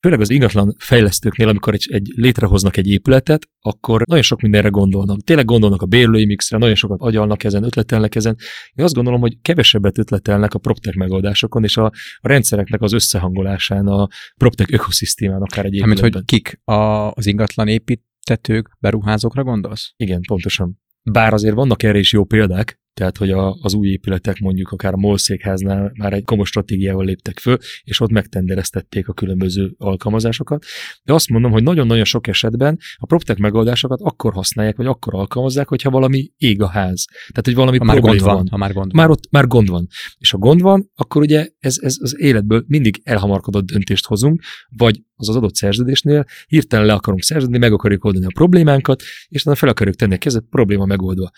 főleg az ingatlan fejlesztőknél, amikor egy, egy létrehoznak egy épületet, akkor nagyon sok mindenre gondolnak. Tényleg gondolnak a bérlői mixre, nagyon sokat agyalnak ezen, ötletelnek ezen. Én azt gondolom, hogy kevesebbet ötletelnek a PropTech megoldásokon és a, a rendszereknek az összehangolásán, a PropTech ökoszisztémán akár egy épületben. hogy kik a, az ingatlan építetők, beruházókra gondolsz? Igen, pontosan. Bár azért vannak erre is jó példák, tehát hogy a, az új épületek mondjuk akár a MOL székháznál már egy komoly stratégiával léptek föl, és ott megtendereztették a különböző alkalmazásokat. De azt mondom, hogy nagyon-nagyon sok esetben a PropTech megoldásokat akkor használják, vagy akkor alkalmazzák, hogyha valami ég a ház. Tehát, hogy valami ha már gond van, van. Ha már gond van. Már ott már gond van. És ha gond van, akkor ugye ez, ez az életből mindig elhamarkodott döntést hozunk, vagy az az adott szerződésnél hirtelen le akarunk szerződni, meg akarjuk oldani a problémánkat, és aztán fel akarjuk tenni a kezet, probléma megoldva.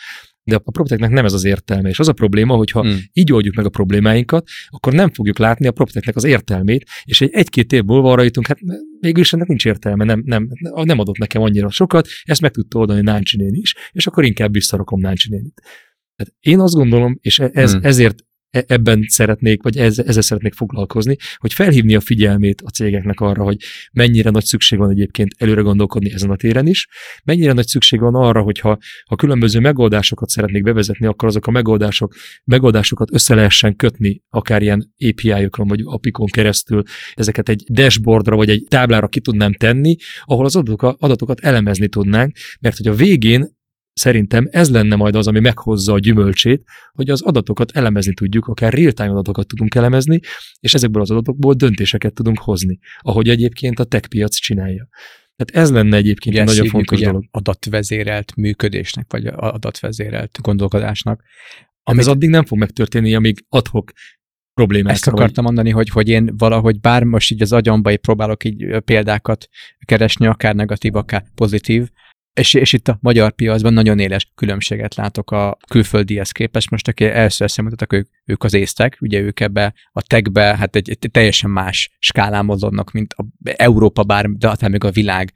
De a PropTechnek nem ez az értelme. És az a probléma, hogyha Hmm. így oldjuk meg a problémáinkat, akkor nem fogjuk látni a PropTechnek az értelmét, és egy, egy-két év múlva arra jutunk, hát végül is ennek nincs értelme, nem, nem, nem adott nekem annyira sokat, ezt meg tudta oldani Náncsi is, és akkor inkább visszarakom Náncsi nénit. Tehát én azt gondolom, és e- ez, Hmm. ezért ebben szeretnék, vagy ez, ezzel szeretnék foglalkozni, hogy felhívni a figyelmét a cégeknek arra, hogy mennyire nagy szükség van egyébként előre gondolkodni ezen a téren is, mennyire nagy szükség van arra, hogyha ha különböző megoldásokat szeretnék bevezetni, akkor azok a megoldások, megoldásokat össze lehessen kötni, akár ilyen API-okon vagy apikon keresztül, ezeket egy dashboardra vagy egy táblára ki tudnám tenni, ahol az adatokat, adatokat elemezni tudnánk, mert hogy a végén szerintem ez lenne majd az, ami meghozza a gyümölcsét, hogy az adatokat elemezni tudjuk, akár real-time adatokat tudunk elemezni, és ezekből az adatokból döntéseket tudunk hozni, ahogy egyébként a tech piac csinálja. Tehát ez lenne egyébként Ugye egy nagyon fontos ugye dolog. adatvezérelt működésnek, vagy adatvezérelt gondolkodásnak. Amit ez addig nem fog megtörténni, amíg adhok problémákra Ezt akartam mondani, hogy, hogy én valahogy bár most így az agyamba így próbálok így példákat keresni, akár negatív, akár pozitív, és, és itt a magyar piacban nagyon éles különbséget látok a külföldihez képest. Most aki először eszemültetek, ők, ők az észtek, ugye ők ebbe a techbe, hát egy, egy teljesen más skálán mozognak, mint a Európa, bár, de akár még a világ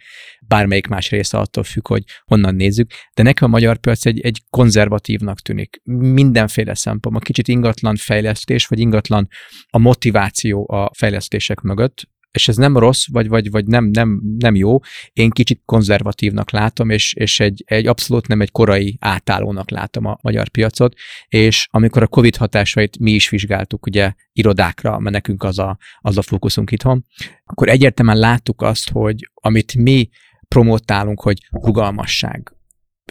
bármelyik más része attól függ, hogy honnan nézzük. De nekem a magyar piac egy, egy konzervatívnak tűnik. Mindenféle szempontból. Kicsit ingatlan fejlesztés, vagy ingatlan a motiváció a fejlesztések mögött, és ez nem rossz, vagy, vagy, vagy nem, nem, nem jó, én kicsit konzervatívnak látom, és, és egy, egy abszolút nem egy korai átállónak látom a magyar piacot, és amikor a Covid hatásait mi is vizsgáltuk, ugye irodákra, mert nekünk az a, az a fókuszunk itthon, akkor egyértelműen láttuk azt, hogy amit mi promotálunk, hogy rugalmasság,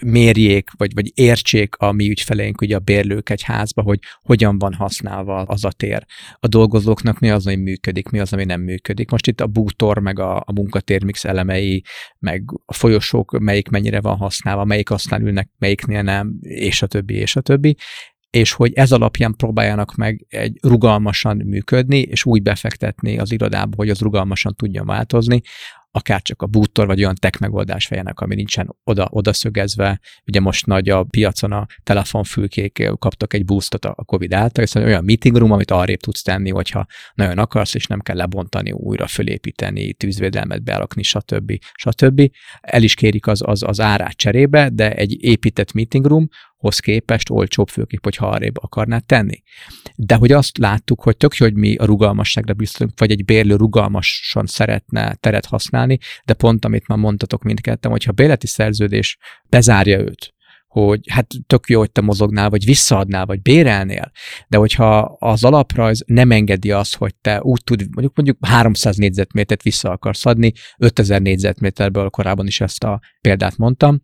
mérjék, vagy, vagy értsék a mi ügyfeleink, ugye a bérlők egy házba, hogy hogyan van használva az a tér. A dolgozóknak mi az, ami működik, mi az, ami nem működik. Most itt a bútor, meg a, a munkatérmix elemei, meg a folyosók, melyik mennyire van használva, melyik aztán ülnek, melyiknél nem, és a többi, és a többi és hogy ez alapján próbáljanak meg egy rugalmasan működni, és úgy befektetni az irodába, hogy az rugalmasan tudjon változni, akár csak a bútor, vagy olyan tech megoldás fejjenek, ami nincsen oda, oda szögezve. Ugye most nagy a piacon a telefonfülkék kaptak egy boostot a Covid által, hiszen olyan meeting room, amit arrébb tudsz tenni, hogyha nagyon akarsz, és nem kell lebontani, újra fölépíteni, tűzvédelmet berakni, stb. stb. El is kérik az, az, az árát cserébe, de egy épített meeting room, hoz képest olcsóbb főkép, hogyha arrébb akarnád tenni. De hogy azt láttuk, hogy tök jó, hogy mi a rugalmasságra biztosunk, vagy egy bérlő rugalmasan szeretne teret használni, de pont amit már mondtatok mindketten, hogyha bérleti szerződés bezárja őt, hogy hát tök jó, hogy te mozognál, vagy visszaadnál, vagy bérelnél, de hogyha az alaprajz nem engedi azt, hogy te úgy tud, mondjuk mondjuk 300 négyzetmétert vissza akarsz adni, 5000 négyzetméterből korábban is ezt a példát mondtam,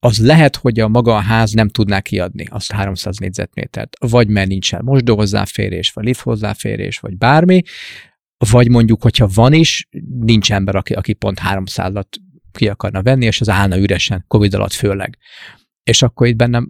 az lehet, hogy a maga a ház nem tudná kiadni azt 300 négyzetmétert, vagy mert nincsen mosdó hozzáférés, vagy lift hozzáférés, vagy bármi, vagy mondjuk, hogyha van is, nincs ember, aki, aki pont 300-at ki akarna venni, és az állna üresen, Covid alatt főleg. És akkor itt bennem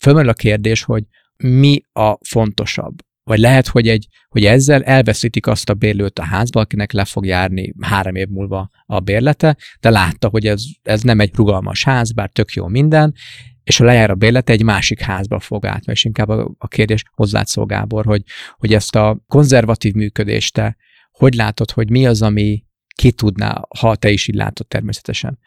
fölmerül a kérdés, hogy mi a fontosabb? Vagy lehet, hogy, egy, hogy ezzel elveszítik azt a bérlőt a házba, akinek le fog járni három év múlva a bérlete, de látta, hogy ez, ez nem egy rugalmas ház, bár tök jó minden, és ha lejár a bérlete, egy másik házba fog át, és inkább a, a kérdés hozzád szól, Gábor, hogy, hogy ezt a konzervatív működést te hogy látod, hogy mi az, ami ki tudná, ha te is így látod természetesen,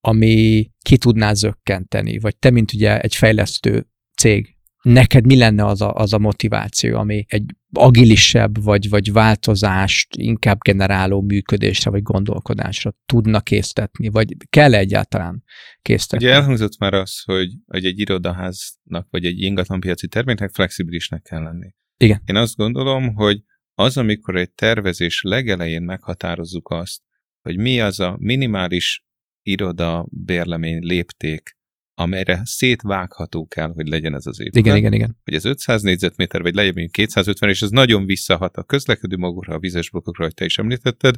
ami ki tudná zökkenteni, vagy te, mint ugye egy fejlesztő cég, neked mi lenne az a, az a motiváció, ami egy agilisebb, vagy, vagy változást inkább generáló működésre, vagy gondolkodásra tudna késztetni, vagy kell egyáltalán késztetni? Ugye elhangzott már az, hogy, hogy egy irodaháznak, vagy egy ingatlanpiaci terméknek flexibilisnek kell lenni. Igen. Én azt gondolom, hogy az, amikor egy tervezés legelején meghatározzuk azt, hogy mi az a minimális iroda bérlemény lépték, amelyre szétvágható kell, hogy legyen ez az épület. Igen, igen, igen. Hogy ez 500 négyzetméter, vagy legyen mondjuk 250, és ez nagyon visszahat a közlekedő magukra, a vizes blokkokra, hogy te is említetted,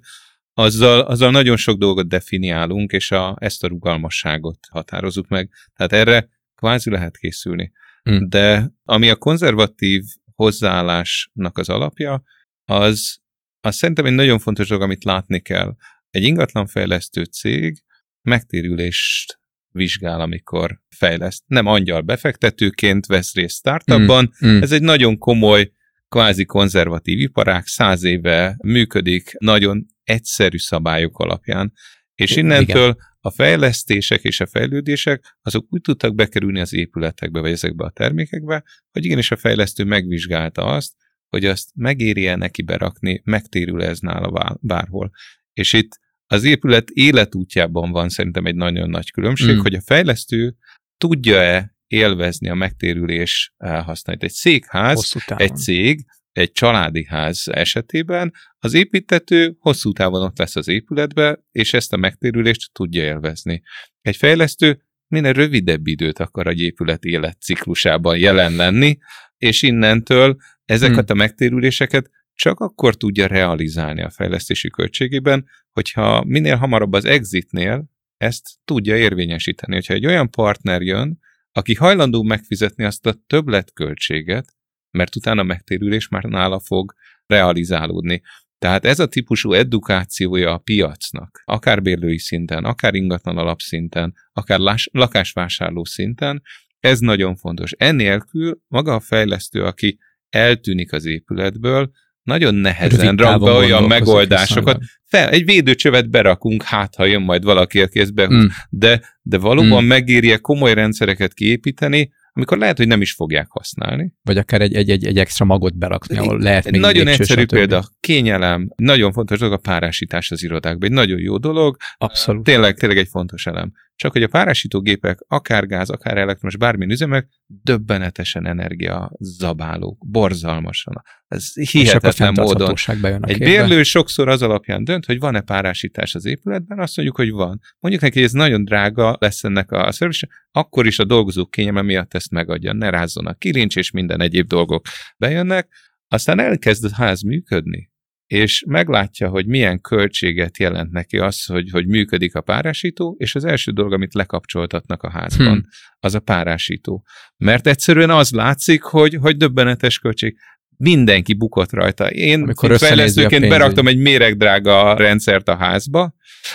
azzal, azzal nagyon sok dolgot definiálunk, és a, ezt a rugalmasságot határozzuk meg. Tehát erre kvázi lehet készülni. Mm. De ami a konzervatív hozzáállásnak az alapja, az, az szerintem egy nagyon fontos dolog, amit látni kell. Egy ingatlanfejlesztő cég megtérülést vizsgál, amikor fejleszt. Nem angyal befektetőként vesz részt startupban, mm, mm. ez egy nagyon komoly, kvázi konzervatív iparág, száz éve működik, nagyon egyszerű szabályok alapján, és innentől Igen. a fejlesztések és a fejlődések azok úgy tudtak bekerülni az épületekbe, vagy ezekbe a termékekbe, hogy igenis a fejlesztő megvizsgálta azt, hogy azt megéri-e neki berakni, megtérül ez nála bárhol. És itt az épület életútjában van szerintem egy nagyon nagy különbség, mm. hogy a fejlesztő tudja-e élvezni a megtérülés elhasználni. Egy székház, egy cég, egy családi ház esetében az építető hosszú távon ott lesz az épületbe, és ezt a megtérülést tudja élvezni. Egy fejlesztő minél rövidebb időt akar egy épület életciklusában jelen lenni, és innentől ezeket hmm. a megtérüléseket csak akkor tudja realizálni a fejlesztési költségében, hogyha minél hamarabb az exitnél ezt tudja érvényesíteni. Hogyha egy olyan partner jön, aki hajlandó megfizetni azt a többletköltséget, mert utána a megtérülés már nála fog realizálódni. Tehát ez a típusú edukációja a piacnak, akár bérlői szinten, akár ingatlan alapszinten, akár lakásvásárló szinten, ez nagyon fontos. Ennélkül maga a fejlesztő, aki eltűnik az épületből, nagyon nehezen rak be olyan megoldásokat. Fel, egy védőcsövet berakunk, hát ha jön majd valaki, aki ezt behúz. Mm. De, de valóban mm. megéri komoly rendszereket kiépíteni, amikor lehet, hogy nem is fogják használni. Vagy akár egy, egy, egy, egy extra magot berakni, ahol lehet még Nagyon egyszerű példa, kényelem, nagyon fontos dolog a párásítás az irodákban, egy nagyon jó dolog. Abszolút. Tényleg, tényleg egy fontos elem. Csak hogy a párásítógépek, akár gáz, akár elektromos, bármilyen üzemek, döbbenetesen energia zabálók, borzalmasan. Ez hihetetlen módon. Egy bérlő sokszor az alapján dönt, hogy van-e párásítás az épületben, azt mondjuk, hogy van. Mondjuk neki, hogy ez nagyon drága lesz ennek a szervis, akkor is a dolgozók kényelme miatt ezt megadja, ne rázzon a kilincs, és minden egyéb dolgok bejönnek, aztán elkezd a ház működni és meglátja, hogy milyen költséget jelent neki az, hogy, hogy működik a párásító, és az első dolog, amit lekapcsoltatnak a házban, hmm. az a párásító. Mert egyszerűen az látszik, hogy, hogy döbbenetes költség. Mindenki bukott rajta. Én Amikor fejlesztőként beraktam egy méregdrága rendszert a házba,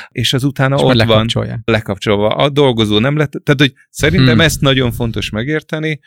és az utána és ott van lekapcsolva. A dolgozó nem lett. Tehát, hogy szerintem hmm. ezt nagyon fontos megérteni,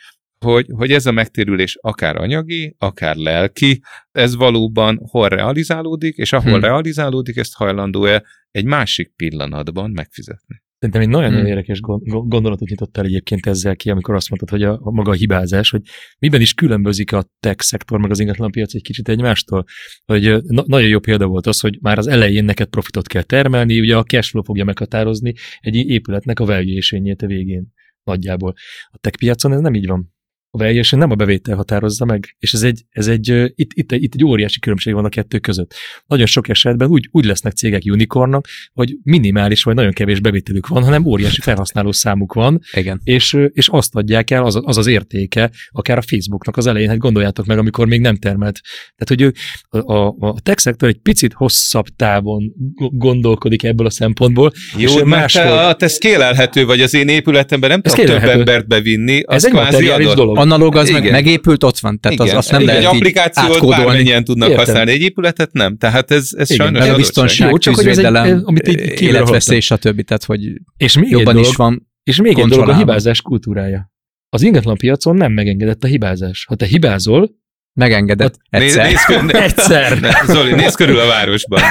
hogy, hogy ez a megtérülés akár anyagi, akár lelki, ez valóban hol realizálódik, és ahol hmm. realizálódik, ezt hajlandó-e egy másik pillanatban megfizetni. Szerintem egy nagyon, hmm. érdekes gondolatot nyitottál egyébként ezzel ki, amikor azt mondtad, hogy a, a maga a hibázás, hogy miben is különbözik a tech szektor, meg az ingatlanpiac egy kicsit egymástól. Hogy na, nagyon jó példa volt az, hogy már az elején neked profitot kell termelni, ugye a cashflow fogja meghatározni egy épületnek a valuation-jét a végén nagyjából. A tech piacon ez nem így van a valuation nem a bevétel határozza meg, és ez egy, ez egy itt, itt, itt egy óriási különbség van a kettő között. Nagyon sok esetben úgy, úgy lesznek cégek unicornok, hogy minimális vagy nagyon kevés bevételük van, hanem óriási felhasználó számuk van, Igen. És, és azt adják el, az, az az értéke, akár a Facebooknak az elején, hát gondoljátok meg, amikor még nem termelt. Tehát, hogy a, a, a tech szektor egy picit hosszabb távon gondolkodik ebből a szempontból. Jó, és máshol... te, te vagy az én épületemben nem tudok több embert bevinni, az Ez egy dolog analóg az meg, megépült, ott van. Tehát az, azt nem Igen, lehet egy applikációt bármennyien tudnak Értem. használni, egy épületet nem. Tehát ez, ez Igen, sajnos a biztonság, Jó, csak hogy ez egy, amit így életveszély, stb. Tehát, hogy és még jobban dolog, is van És még egy dolog a hibázás kultúrája. Az ingatlan piacon nem megengedett a hibázás. Ha te hibázol, Megengedett. Egyszer. Néz, néz körül, Egyszer. Ne, Zoli, nézz körül a városban.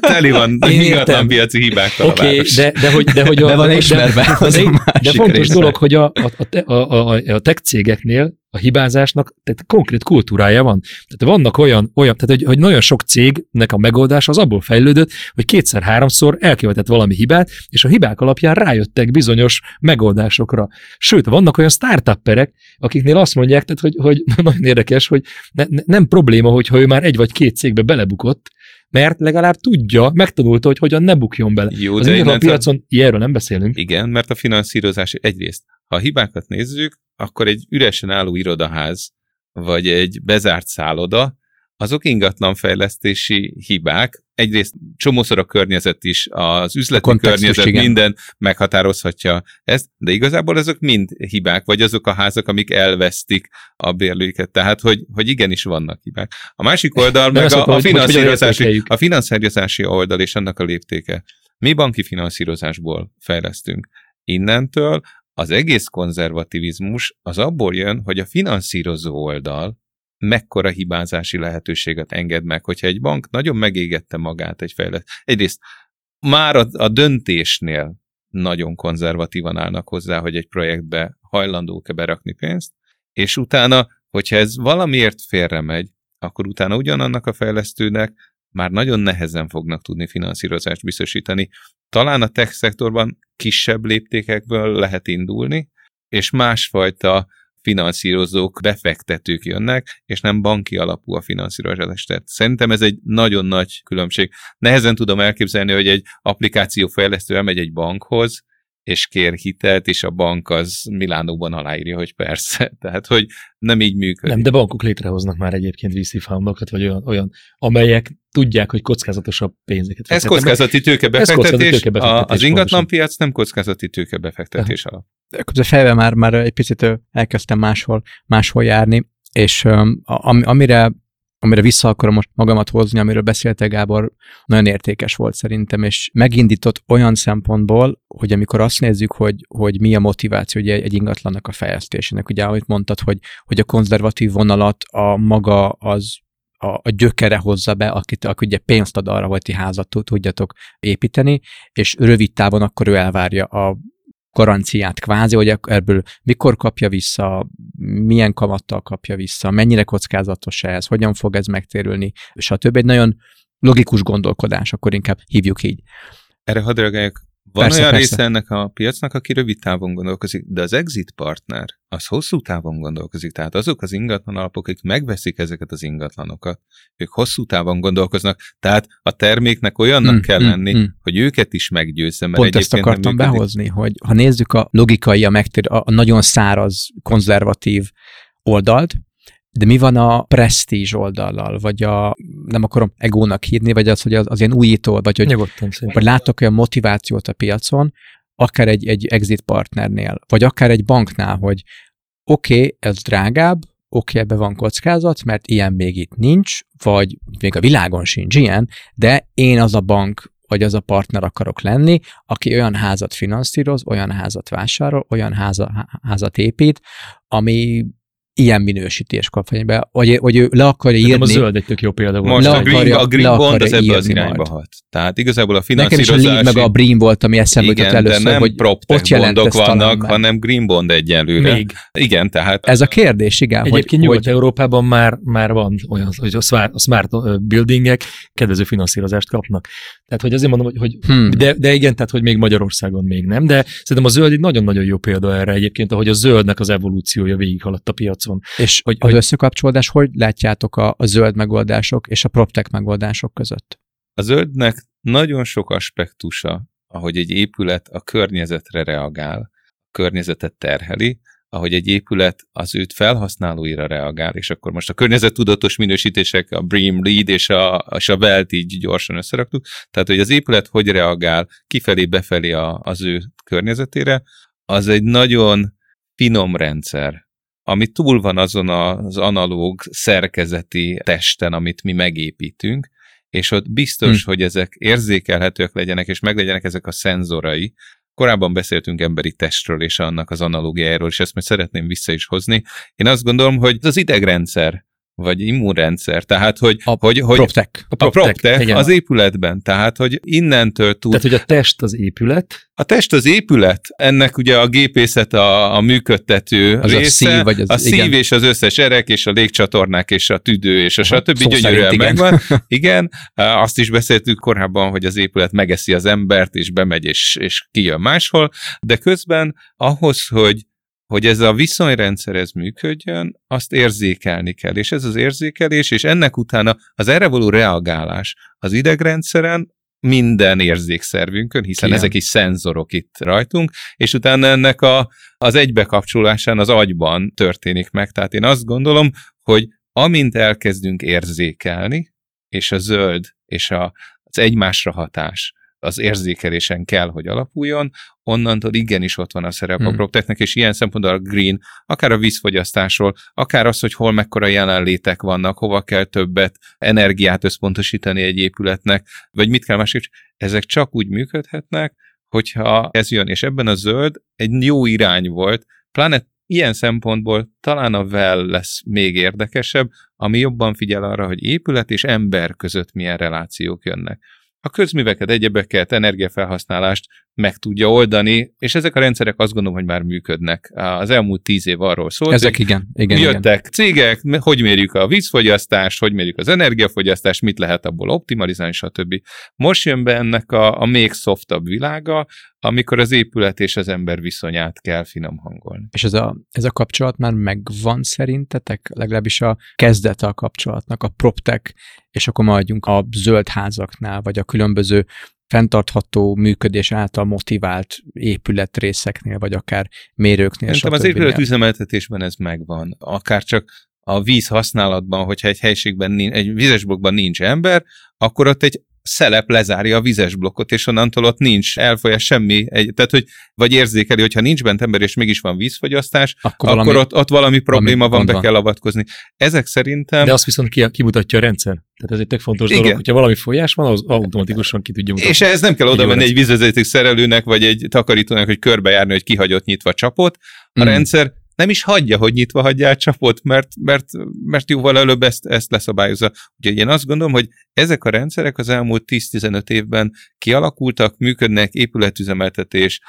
Teli van ingatlan piaci hibákkal okay, a város. De, de, hogy, de, hogy a, de van ismerve. De, de, de fontos része. dolog, hogy a, a, a, a, a tech cégeknél a hibázásnak tehát konkrét kultúrája van. Tehát vannak olyan, olyan tehát hogy, hogy nagyon sok cégnek a megoldás az abból fejlődött, hogy kétszer-háromszor elkövetett valami hibát, és a hibák alapján rájöttek bizonyos megoldásokra. Sőt, vannak olyan startupperek, akiknél azt mondják, tehát, hogy, hogy nagyon érdekes, hogy ne, ne, nem probléma, hogyha ő már egy vagy két cégbe belebukott, mert legalább tudja, megtanulta, hogy hogyan ne bukjon bele. Jó, az de a piacon ilyenről nem beszélünk. Igen, mert a finanszírozás egyrészt, ha a hibákat nézzük, akkor egy üresen álló irodaház, vagy egy bezárt szálloda, azok ingatlanfejlesztési hibák. Egyrészt csomószor a környezet is, az üzleti a környezet, igen. minden meghatározhatja ezt, de igazából ezek mind hibák, vagy azok a házak, amik elvesztik a bérlőiket. Tehát, hogy, hogy igenis vannak hibák. A másik oldal meg a, a, finanszírozási, a finanszírozási oldal és annak a léptéke. Mi banki finanszírozásból fejlesztünk. Innentől az egész konzervativizmus az abból jön, hogy a finanszírozó oldal mekkora hibázási lehetőséget enged meg, hogyha egy bank nagyon megégette magát egy fejlett. Egyrészt már a, a döntésnél nagyon konzervatívan állnak hozzá, hogy egy projektbe hajlandók-e berakni pénzt, és utána, hogyha ez valamiért félre megy, akkor utána ugyanannak a fejlesztőnek már nagyon nehezen fognak tudni finanszírozást biztosítani. Talán a tech szektorban kisebb léptékekből lehet indulni, és másfajta finanszírozók, befektetők jönnek, és nem banki alapú a finanszírozás. Tehát szerintem ez egy nagyon nagy különbség. Nehezen tudom elképzelni, hogy egy applikáció fejlesztő elmegy egy bankhoz, és kér hitelt, és a bank az Milánóban aláírja, hogy persze. Tehát, hogy nem így működik. Nem, de bankok létrehoznak már egyébként VC foundokat, vagy olyan, olyan, amelyek tudják, hogy kockázatosabb pénzeket. Ez kockázati tőkebefektetés, az ingatlanpiac nem kockázati tőkebefektetés alap. Fejbe már, már egy picit elkezdtem máshol, máshol járni, és um, amire amire vissza akarom most magamat hozni, amiről beszélte Gábor, nagyon értékes volt szerintem, és megindított olyan szempontból, hogy amikor azt nézzük, hogy, hogy mi a motiváció ugye egy ingatlannak a fejlesztésének, ugye ahogy mondtad, hogy, hogy a konzervatív vonalat a maga az a, a gyökere hozza be, akit, aki ugye pénzt ad arra, hogy ti házat tudjatok építeni, és rövid távon akkor ő elvárja a garanciát kvázi, hogy ebből mikor kapja vissza, milyen kamattal kapja vissza, mennyire kockázatos ez, hogyan fog ez megtérülni, stb. Egy nagyon logikus gondolkodás, akkor inkább hívjuk így. Erre hadd reagáljak van persze, olyan persze. része ennek a piacnak, aki rövid távon gondolkozik, de az exit partner az hosszú távon gondolkozik. Tehát azok az ingatlan alapok, akik megveszik ezeket az ingatlanokat, ők hosszú távon gondolkoznak. Tehát a terméknek olyannak mm, kell mm, lenni, mm. hogy őket is meggyőzze. Mert Pont ezt akartam behozni, hogy ha nézzük a logikai, a, megtér, a nagyon száraz, konzervatív oldalt, de mi van a presztízs oldallal, vagy a, nem akarom egónak hívni, vagy az, hogy az, az ilyen újító, vagy hogy Nyugodtan, vagy látok olyan motivációt a piacon, akár egy, egy exit partnernél, vagy akár egy banknál, hogy oké, okay, ez drágább, oké, okay, ebbe van kockázat, mert ilyen még itt nincs, vagy még a világon sincs ilyen, de én az a bank, vagy az a partner akarok lenni, aki olyan házat finanszíroz, olyan házat vásárol, olyan háza, házat épít, ami ilyen minősítés kap fejbe, vagy, vagy ő le akarja írni. a zöld egy tök jó példa volt. Most le a Green, a green Bond az ebbe az irányba majd. hat. Tehát igazából a finanszírozási... Nekem is a meg a Green volt, ami eszembe jutott először, de nem hogy ott bondok vannak, hanem Green Bond egyenlőre. Még. Igen, tehát... Ez a kérdés, igen. Egyébként Nyugat-Európában már, már van olyan, hogy a smart, a smart buildingek kedvező finanszírozást kapnak. Tehát, hogy azért mondom, hogy, hogy hmm. de, de igen, tehát, hogy még Magyarországon még nem, de szerintem a zöld egy nagyon-nagyon jó példa erre egyébként, ahogy a zöldnek az evolúciója végighaladt a piacon. És hogy, az hogy... összekapcsolódás, hogy látjátok a, a zöld megoldások és a PropTech megoldások között? A zöldnek nagyon sok aspektusa, ahogy egy épület a környezetre reagál, a környezetet terheli, ahogy egy épület az őt felhasználóira reagál, és akkor most a környezettudatos minősítések, a BREEAM, LEED és a, és a WELT így gyorsan összeraktuk, tehát hogy az épület hogy reagál kifelé, befelé a, az ő környezetére, az egy nagyon finom rendszer, ami túl van azon az analóg szerkezeti testen, amit mi megépítünk, és ott biztos, hm. hogy ezek érzékelhetőek legyenek, és meglegyenek ezek a szenzorai, Korábban beszéltünk emberi testről és annak az analógiájáról, és ezt majd szeretném vissza is hozni. Én azt gondolom, hogy az idegrendszer vagy immunrendszer, tehát hogy... A hogy, hogy PropTech. A, a PropTech az épületben, tehát hogy innentől tud... Tehát, hogy a test az épület? A test az épület, ennek ugye a gépészet a, a működtető az része, a szív, vagy az, a szív igen. és az összes erek, és a légcsatornák, és a tüdő, és a stb. gyönyörűen megvan. Igen, azt is beszéltük korábban, hogy az épület megeszi az embert, és bemegy, és, és kijön máshol, de közben ahhoz, hogy hogy ez a viszonyrendszer ez működjön, azt érzékelni kell. És ez az érzékelés, és ennek utána az erre való reagálás az idegrendszeren, minden érzékszervünkön, hiszen Igen. ezek is szenzorok itt rajtunk, és utána ennek a, az egybekapcsolásán az agyban történik meg. Tehát én azt gondolom, hogy amint elkezdünk érzékelni, és a zöld és a, az egymásra hatás, az érzékelésen kell, hogy alapuljon, onnantól igenis ott van a szerep hmm. a PropTechnek, és ilyen szempontból a green, akár a vízfogyasztásról, akár az, hogy hol mekkora jelenlétek vannak, hova kell többet energiát összpontosítani egy épületnek, vagy mit kell másképp, ezek csak úgy működhetnek, hogyha ez jön, és ebben a zöld egy jó irány volt, pláne ilyen szempontból talán a well lesz még érdekesebb, ami jobban figyel arra, hogy épület és ember között milyen relációk jönnek a közműveket, egyebeket, energiafelhasználást meg tudja oldani, és ezek a rendszerek azt gondolom, hogy már működnek. Az elmúlt tíz év arról szólt. Ezek igen. igen jöttek igen. cégek, hogy mérjük a vízfogyasztást, hogy mérjük az energiafogyasztást, mit lehet abból optimalizálni, stb. Most jön be ennek a, a még softabb világa, amikor az épület és az ember viszonyát kell finom hangolni. És ez a, ez a kapcsolat már megvan szerintetek? Legalábbis a kezdete a kapcsolatnak, a proptek, és akkor maradjunk a zöld házaknál, vagy a különböző fenntartható működés által motivált épületrészeknél, vagy akár mérőknél. Szerintem az épületüzemeltetésben ez megvan. Akár csak a víz használatban, hogyha egy helységben, nincs, egy vizesbokban nincs ember, akkor ott egy szelep lezárja a vizes blokkot, és onnantól ott nincs elfolyás semmi. Egy, tehát, hogy vagy érzékeli, hogyha nincs bent ember, és mégis van vízfogyasztás, akkor, akkor valami, ott, ott valami probléma valami van, be kell avatkozni. Ezek szerintem... De azt viszont ki, kimutatja a rendszer. Tehát ez egy tök fontos Igen. dolog, hogyha valami folyás van, az automatikusan ki tudja mutatni. És ez nem kell oda menni egy vízvezeték szerelőnek, vagy egy takarítónak, hogy körbejárni, hogy kihagyott nyitva csapot. A mm. rendszer nem is hagyja, hogy nyitva hagyja a csapot, mert, mert, mert jóval előbb ezt, ezt leszabályozza. Úgyhogy én azt gondolom, hogy ezek a rendszerek az elmúlt 10-15 évben kialakultak, működnek, épületüzemeltetés,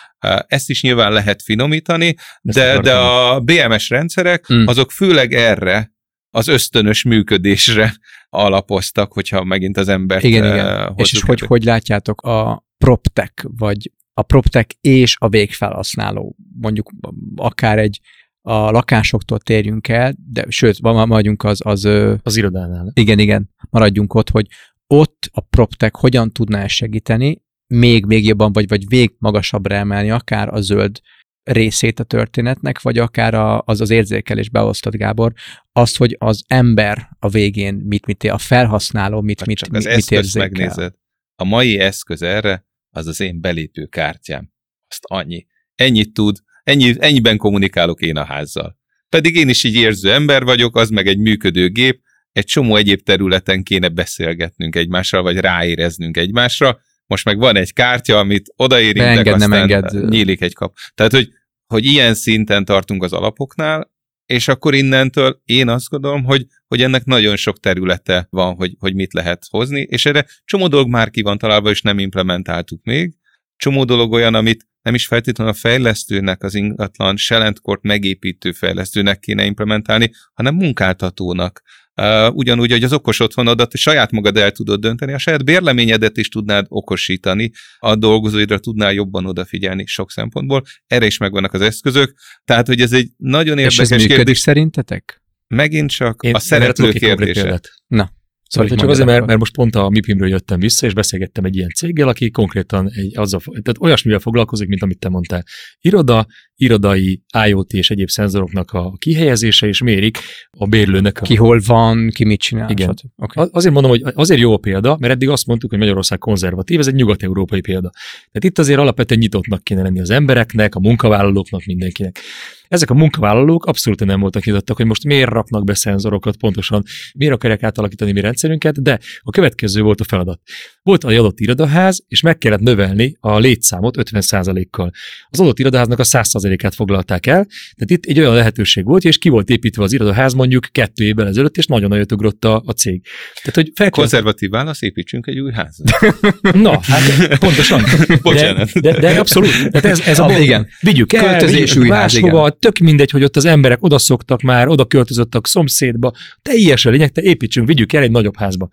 ezt is nyilván lehet finomítani, de, de a BMS rendszerek hmm. azok főleg erre az ösztönös működésre alapoztak, hogyha megint az ember. Igen, igen. És, és hogy, hogy látjátok a PropTech, vagy a PropTech és a végfelhasználó, mondjuk akár egy a lakásoktól térjünk el, de sőt, maradjunk az... Az, az irodánál. Igen, igen, maradjunk ott, hogy ott a PropTech hogyan tudná segíteni, még, még jobban, vagy, vagy még magasabbra emelni akár a zöld részét a történetnek, vagy akár a, az az érzékelés beosztott, Gábor, azt, hogy az ember a végén mit, mit ér, a felhasználó mit, mit, csak mit, az mit érzékel. megnézed. A mai eszköz erre, az az én belépő kártyám. Azt annyi. Ennyit tud, Ennyi, ennyiben kommunikálok én a házzal. Pedig én is így érző ember vagyok, az meg egy működő gép, egy csomó egyéb területen kéne beszélgetnünk egymással, vagy ráéreznünk egymásra. Most meg van egy kártya, amit odaérintek, Beenged, aztán nem enged. nyílik egy kap. Tehát, hogy, hogy ilyen szinten tartunk az alapoknál, és akkor innentől én azt gondolom, hogy, hogy ennek nagyon sok területe van, hogy, hogy mit lehet hozni, és erre csomó dolog már ki van találva, és nem implementáltuk még. Csomó dolog olyan, amit nem is feltétlenül a fejlesztőnek, az ingatlan selentkort megépítő fejlesztőnek kéne implementálni, hanem munkáltatónak. Uh, ugyanúgy, hogy az okos otthonodat saját magad el tudod dönteni, a saját bérleményedet is tudnád okosítani, a dolgozóidra tudnál jobban odafigyelni sok szempontból. Erre is megvannak az eszközök. Tehát, hogy ez egy nagyon érdekes És ez kérdés. szerintetek? Megint csak Én a szereplő kérdése. Na. Szóval csak azért, mert, mert most pont a MIPIM-ről jöttem vissza, és beszélgettem egy ilyen céggel, aki konkrétan egy, azzal, tehát olyasmivel foglalkozik, mint amit te mondtál. Iroda, irodai IoT és egyéb szenzoroknak a kihelyezése, és mérik a bérlőnek. A... Ki hol van, ki mit csinál. Igen. Okay. Azért mondom, hogy azért jó a példa, mert eddig azt mondtuk, hogy Magyarország konzervatív, ez egy nyugat-európai példa. Tehát itt azért alapvetően nyitottnak kéne lenni az embereknek, a munkavállalóknak, mindenkinek. Ezek a munkavállalók abszolút nem voltak nyitottak, hogy most miért raknak be szenzorokat pontosan, miért akarják átalakítani mi rendszerünket, de a következő volt a feladat. Volt egy adott irodaház, és meg kellett növelni a létszámot 50%-kal. Az adott irodaháznak a 100%-át foglalták el, tehát itt egy olyan lehetőség volt, és ki volt építve az irodaház mondjuk kettő évvel ezelőtt, és nagyon nagyot ugrott a, a cég. Tehát, hogy fel Konzervatív válasz, építsünk egy új házat. Na, hát pontosan. Bocsánat. De, de, de abszolút. Tehát ez, ez a, a igen. Vigyük el, Költözés vigyük máshova, tök mindegy, hogy ott az emberek odaszoktak már, oda költözöttek szomszédba, teljesen lényeg, te építsünk, vigyük el egy nagyobb házba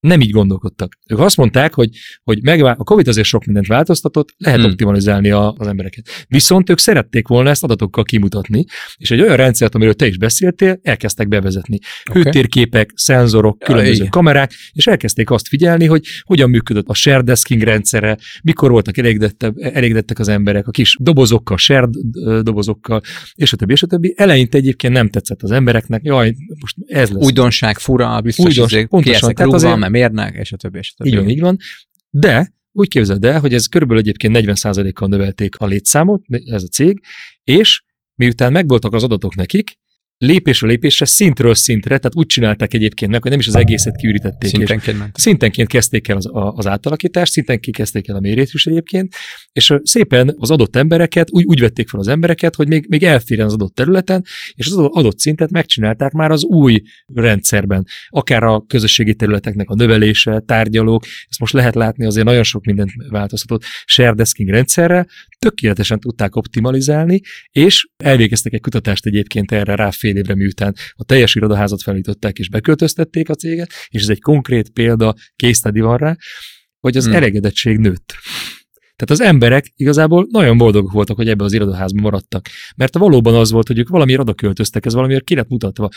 nem így gondolkodtak. Ők azt mondták, hogy, hogy megvál, a COVID azért sok mindent változtatott, lehet hmm. optimalizálni a, az embereket. Viszont ők szerették volna ezt adatokkal kimutatni, és egy olyan rendszert, amiről te is beszéltél, elkezdtek bevezetni. Okay. Hőtérképek, szenzorok, különböző ja, kamerák, és elkezdték azt figyelni, hogy hogyan működött a shared desking rendszere, mikor voltak elégedettek az emberek, a kis dobozokkal, shared dobozokkal, és a többi, és a többi. Eleinte egyébként nem tetszett az embereknek, jaj, most ez lesz. Újdonság, fura, biztos, Újdonság, izé pontosan. Tehát azért, mérnek, és a többi, és a többi. Így van, így van. De úgy képzeld el, hogy ez körülbelül egyébként 40%-kal növelték a létszámot, ez a cég, és miután megvoltak az adatok nekik, lépésről lépésre, szintről szintre, tehát úgy csinálták egyébként meg, hogy nem is az egészet kiürítették. Szintenként ment. Szintenként kezdték el az, a, az átalakítást, szintenként kezdték el a mérést is egyébként, és szépen az adott embereket, úgy, úgy vették fel az embereket, hogy még, még elférjen az adott területen, és az adott szintet megcsinálták már az új rendszerben. Akár a közösségi területeknek a növelése, tárgyalók, ezt most lehet látni, azért nagyon sok mindent változtatott sharedesking rendszerre, tökéletesen tudták optimalizálni, és elvégeztek egy kutatást egyébként erre rá fél évre, miután a teljes irodaházat felújították és beköltöztették a céget, és ez egy konkrét példa, case van rá, hogy az hmm. elégedettség nőtt. Tehát az emberek igazából nagyon boldogok voltak, hogy ebbe az irodaházban maradtak. Mert valóban az volt, hogy ők valamiért oda költöztek, ez valamiért ki lett mutatva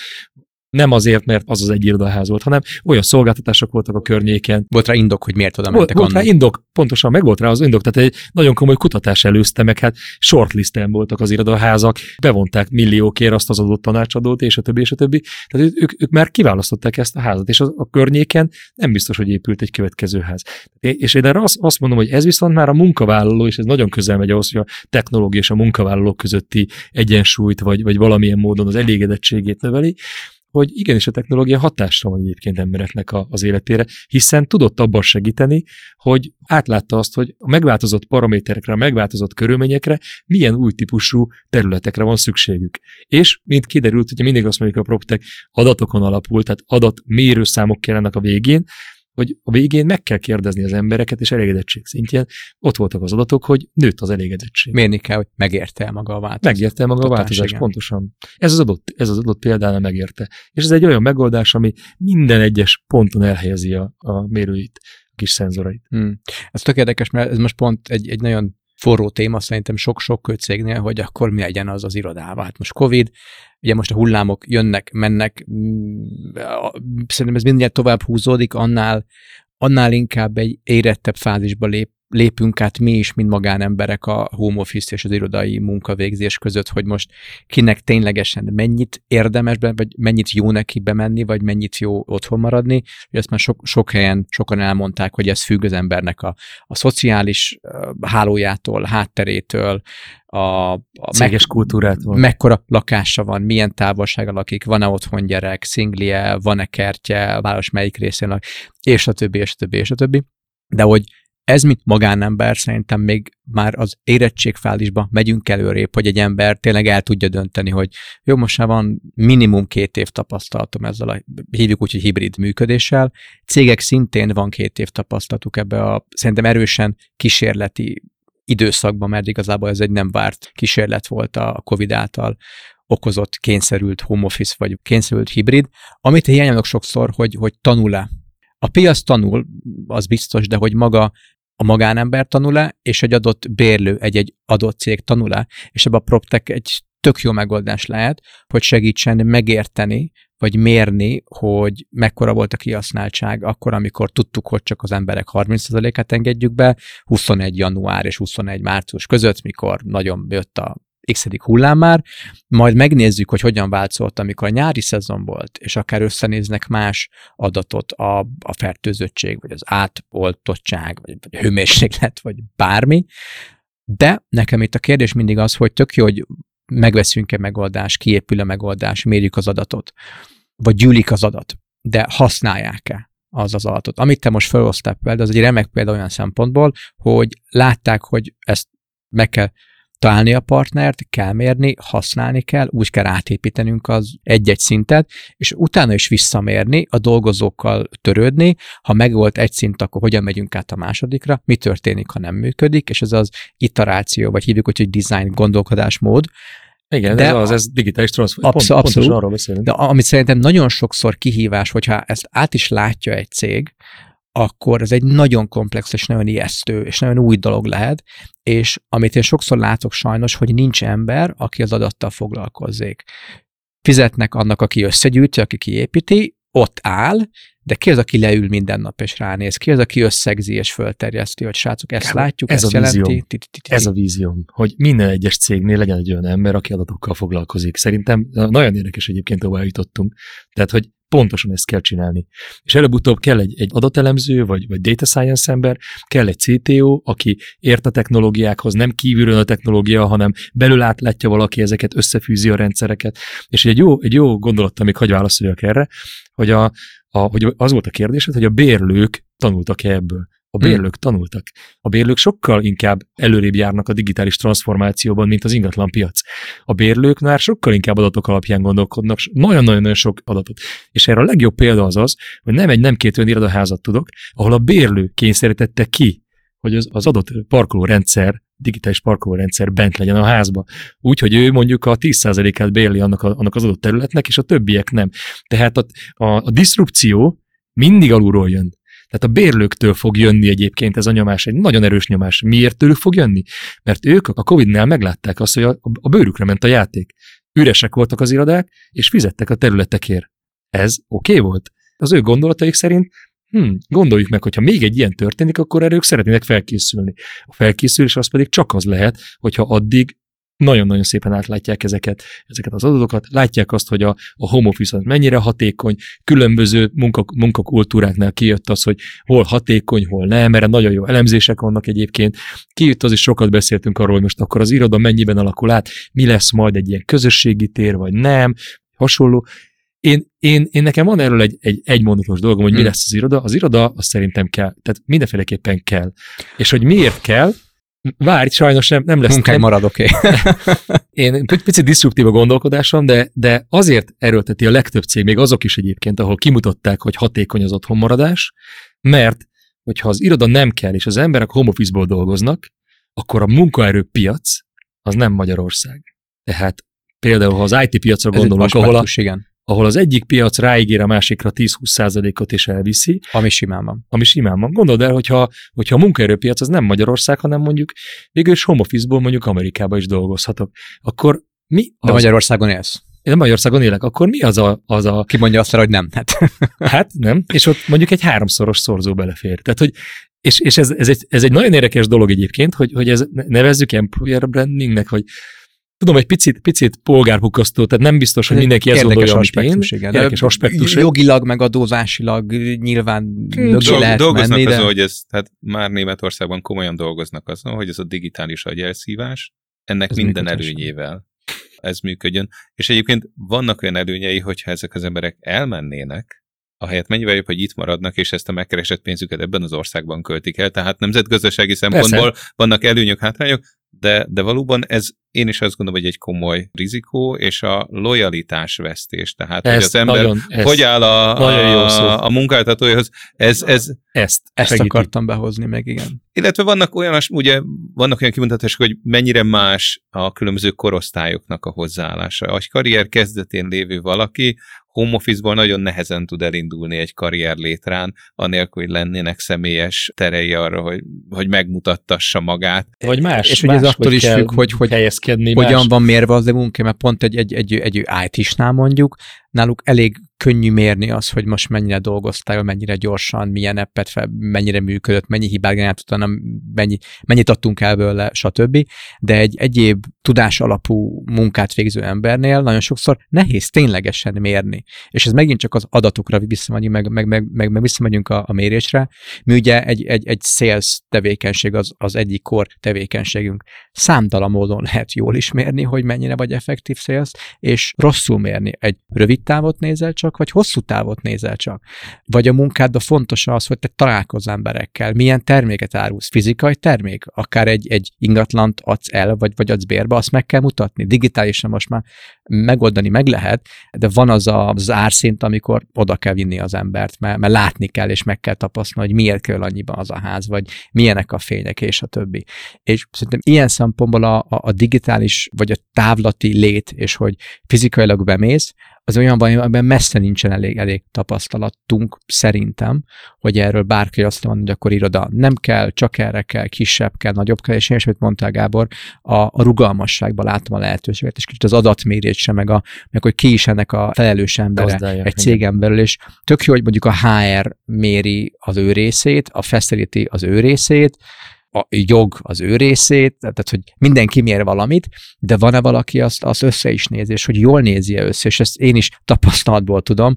nem azért, mert az az egy irodaház volt, hanem olyan szolgáltatások voltak a környéken. Volt rá indok, hogy miért oda mentek Volt, volt rá indok, pontosan meg volt rá az indok, tehát egy nagyon komoly kutatás előzte meg, hát shortlisten voltak az irodaházak, bevonták milliókért azt az adott tanácsadót, és a többi, és a többi. Tehát ők, ők már kiválasztották ezt a házat, és a, a környéken nem biztos, hogy épült egy következő ház. És én erre azt, azt mondom, hogy ez viszont már a munkavállaló, és ez nagyon közel megy ahhoz, hogy a technológia és a munkavállalók közötti egyensúlyt, vagy, vagy valamilyen módon az elégedettségét növeli, hogy igenis a technológia hatásra van egyébként embereknek a, az életére, hiszen tudott abban segíteni, hogy átlátta azt, hogy a megváltozott paraméterekre, a megváltozott körülményekre milyen új típusú területekre van szükségük. És, mint kiderült, hogy mindig azt mondjuk a PropTech adatokon alapul, tehát adat mérőszámok kellenek a végén, hogy a végén meg kell kérdezni az embereket, és elégedettség szintjén ott voltak az adatok, hogy nőtt az elégedettség. Mérni kell, hogy megérte maga a változás. Megérte maga a változás, igen. pontosan. Ez az adott, ez az adott példánál megérte. És ez egy olyan megoldás, ami minden egyes ponton elhelyezi a, a mérőit, a kis szenzorait. Hmm. Ez tök érdekes, mert ez most pont egy, egy nagyon forró téma szerintem sok-sok cégnél, hogy akkor mi legyen az az irodával. Hát most Covid, ugye most a hullámok jönnek, mennek, mm, szerintem ez minél tovább húzódik, annál, annál inkább egy érettebb fázisba lép, lépünk át mi is, mint magánemberek a home office és az irodai munkavégzés között, hogy most kinek ténylegesen mennyit érdemes, be, vagy mennyit jó neki bemenni, vagy mennyit jó otthon maradni. Ugye ezt már sok, sok helyen sokan elmondták, hogy ez függ az embernek a, a szociális hálójától, hátterétől, a, a Céges kultúrától. Mekkora lakása van, milyen távolsága lakik, van-e otthon gyerek, szinglie, van-e kertje, város melyik részén és a többi, és a többi, és a többi. De hogy ez, mint magánember, szerintem még már az érettségfázisba megyünk előrébb, hogy egy ember tényleg el tudja dönteni, hogy jó, most már van minimum két év tapasztalatom ezzel a, hívjuk úgy, hogy hibrid működéssel. Cégek szintén van két év tapasztalatuk ebbe a szerintem erősen kísérleti időszakban, mert igazából ez egy nem várt kísérlet volt a COVID által okozott kényszerült home office, vagy kényszerült hibrid, amit hiányolok sokszor, hogy, hogy tanul-e a piac tanul, az biztos, de hogy maga a magánember tanul-e, és egy adott bérlő, egy-egy adott cég tanul-e, és ebben a PropTech egy tök jó megoldás lehet, hogy segítsen megérteni, vagy mérni, hogy mekkora volt a kihasználtság akkor, amikor tudtuk, hogy csak az emberek 30%-át engedjük be, 21 január és 21 március között, mikor nagyon jött a x hullám már, majd megnézzük, hogy hogyan változott, amikor a nyári szezon volt, és akár összenéznek más adatot a, a fertőzöttség, vagy az átoltottság, vagy, vagy hőmérséklet, vagy bármi. De nekem itt a kérdés mindig az, hogy tök jó, hogy megveszünk-e megoldást, kiépül a megoldás, mérjük az adatot, vagy gyűlik az adat, de használják-e az az adatot. Amit te most felosztál például, az egy remek példa olyan szempontból, hogy látták, hogy ezt meg kell találni a partnert, kell mérni, használni kell, úgy kell átépítenünk az egy-egy szintet, és utána is visszamérni, a dolgozókkal törődni, ha megvolt egy szint, akkor hogyan megyünk át a másodikra, mi történik, ha nem működik, és ez az iteráció, vagy hívjuk, hogy design gondolkodásmód, igen, de ez az, ez digitális transformáció. Pont, abszolút. arról beszélünk. De amit szerintem nagyon sokszor kihívás, hogyha ezt át is látja egy cég, akkor ez egy nagyon komplex és nagyon ijesztő, és nagyon új dolog lehet, és amit én sokszor látok sajnos, hogy nincs ember, aki az adattal foglalkozzék. Fizetnek annak, aki összegyűjti, aki kiépíti, ott áll, de ki az, aki leül minden nap és ránéz? Ki az, aki összegzi és fölterjeszti, hogy srácok, ezt Kába, látjuk, ez ezt a jelenti? Ez a vízióm, hogy minden egyes cégnél legyen egy olyan ember, aki adatokkal foglalkozik. Szerintem nagyon érdekes egyébként, ahol eljutottunk. Tehát, hogy pontosan ezt kell csinálni. És előbb-utóbb kell egy, egy adatelemző, vagy, vagy data science ember, kell egy CTO, aki ért a technológiákhoz, nem kívülről a technológia, hanem belül átlátja valaki ezeket, összefűzi a rendszereket. És egy jó, egy jó gondolat, amíg hagy válaszoljak erre, hogy, a, a, hogy az volt a kérdésed, hogy a bérlők tanultak-e ebből. A bérlők hmm. tanultak. A bérlők sokkal inkább előrébb járnak a digitális transformációban, mint az ingatlan piac. A bérlők már sokkal inkább adatok alapján gondolkodnak, nagyon-nagyon sok adatot. És erre a legjobb példa az az, hogy nem egy nem két olyan irodaházat tudok, ahol a bérlő kényszerítette ki, hogy az, az adott parkolórendszer, digitális parkolórendszer bent legyen a házba. Úgyhogy ő mondjuk a 10%-át bérli annak, a, annak az adott területnek, és a többiek nem. Tehát a, a, a diszrupció mindig alulról jön. Tehát a bérlőktől fog jönni egyébként ez a nyomás, egy nagyon erős nyomás. Miért tőlük fog jönni? Mert ők a Covid-nál meglátták azt, hogy a, a bőrükre ment a játék. Üresek voltak az irodák, és fizettek a területekért. Ez oké okay volt? Az ő gondolataik szerint hm, gondoljuk meg, hogyha még egy ilyen történik, akkor erre ők szeretnének felkészülni. A felkészülés az pedig csak az lehet, hogyha addig nagyon-nagyon szépen átlátják ezeket, ezeket az adatokat, látják azt, hogy a, a home office az mennyire hatékony, különböző munkak, munkakultúráknál kijött az, hogy hol hatékony, hol nem, mert nagyon jó elemzések vannak egyébként. Kijött az is sokat beszéltünk arról, hogy most akkor az iroda mennyiben alakul át, mi lesz majd egy ilyen közösségi tér, vagy nem, hasonló. Én, én, én nekem van erről egy, egy egymondatos dolgom, hogy mi hmm. lesz az iroda. Az iroda az szerintem kell, tehát mindenféleképpen kell. És hogy miért kell, Várj, sajnos nem, nem lesz. Munkány marad, oké. Okay. Én picit disruptív a gondolkodásom, de, de azért erőlteti a legtöbb cég, még azok is egyébként, ahol kimutatták, hogy hatékony az otthonmaradás, mert hogyha az iroda nem kell, és az emberek home office-ból dolgoznak, akkor a munkaerőpiac az nem Magyarország. Tehát például, ha az IT piacra gondolunk, ahol a, igen ahol az egyik piac ráígér a másikra 10-20%-ot és elviszi. Ami simán van. Ami simán van. Gondold el, hogyha, hogyha a munkaerőpiac az nem Magyarország, hanem mondjuk végül is home office-ból mondjuk Amerikába is dolgozhatok. Akkor mi az... De Magyarországon élsz. Én Magyarországon élek, akkor mi az a... Az a... Ki mondja azt, hogy nem? Hát. hát nem, és ott mondjuk egy háromszoros szorzó belefér. Tehát, hogy és, és ez, ez, egy, ez egy nagyon érdekes dolog egyébként, hogy, hogy ez nevezzük employer brandingnek, hogy tudom, egy picit, picit polgárpukasztó, tehát nem biztos, hogy mindenki ezt gondolja, amit én. Igen. Érdekes aspektus. Jogilag, meg adózásilag nyilván Dolg, lehet dolgoznak menni, azon, hogy ez, tehát már Németországban komolyan dolgoznak azon, hogy ez a digitális agyelszívás, ennek ez minden előnyével ez működjön. És egyébként vannak olyan előnyei, hogyha ezek az emberek elmennének, ahelyett mennyivel jobb, hogy itt maradnak, és ezt a megkeresett pénzüket ebben az országban költik el. Tehát nemzetgazdasági szempontból Persze. vannak előnyök, hátrányok, de, de valóban ez én is azt gondolom, hogy egy komoly rizikó, és a lojalitás vesztés. Tehát, ezt hogy az ember nagyon, hogy áll a, a, a munkáltatójához, ez, ez ezt, ezt segíti. akartam behozni meg, igen. Illetve vannak olyan, ugye, vannak olyan kimutatások, hogy mennyire más a különböző korosztályoknak a hozzáállása. A karrier kezdetén lévő valaki home office-ból nagyon nehezen tud elindulni egy karrier létrán, anélkül, hogy lennének személyes terei arra, hogy, hogy megmutattassa magát. Vagy más. És ugye ez attól is függ, hogy, hogy helyezkedni. Hogyan más. van mérve az a munka, mert pont egy, egy, egy, egy IT-snál mondjuk, náluk elég könnyű mérni az, hogy most mennyire dolgoztál, mennyire gyorsan, milyen appet fel, mennyire működött, mennyi hibát generált mennyi, mennyit adtunk el belőle, stb. De egy egyéb tudás alapú munkát végző embernél nagyon sokszor nehéz ténylegesen mérni. És ez megint csak az adatokra visszamegyünk, meg, meg, meg, meg, meg visszamegyünk a, a mérésre. Mi ugye egy, egy, egy sales tevékenység az, az egyik kor tevékenységünk. Számtalan módon lehet jól ismerni, hogy mennyire vagy effektív sales, és rosszul mérni. Egy rövid távot nézel csak, vagy hosszú távot nézel csak. Vagy a munkádban fontos az, hogy te találkozz emberekkel, milyen terméket árulsz, fizikai termék, akár egy, egy ingatlant adsz el, vagy, vagy adsz bérbe, azt meg kell mutatni. Digitálisan most már megoldani meg lehet, de van az a, az árszint, amikor oda kell vinni az embert, mert, mert látni kell, és meg kell tapasztalni, hogy miért kell annyiban az a ház, vagy milyenek a fények, és a többi. És szerintem ilyen szempontból a, a, a digitális, vagy a távlati lét, és hogy fizikailag bemész, az olyan baj, amiben messze nincsen elég, elég tapasztalatunk szerintem, hogy erről bárki azt mondja, hogy akkor iroda nem kell, csak erre kell, kisebb kell, nagyobb kell, és én is, amit mondtál Gábor, a, a rugalmasságban látom a lehetőséget, és kicsit az adatmérésre, meg, a, meg hogy ki is ennek a felelős embere Gazdálják, egy cégen belül, és tök jó, hogy mondjuk a HR méri az ő részét, a facility az ő részét, a jog az ő részét, tehát hogy mindenki mér valamit, de van-e valaki azt, azt össze is nézi, és hogy jól nézi össze, és ezt én is tapasztalatból tudom,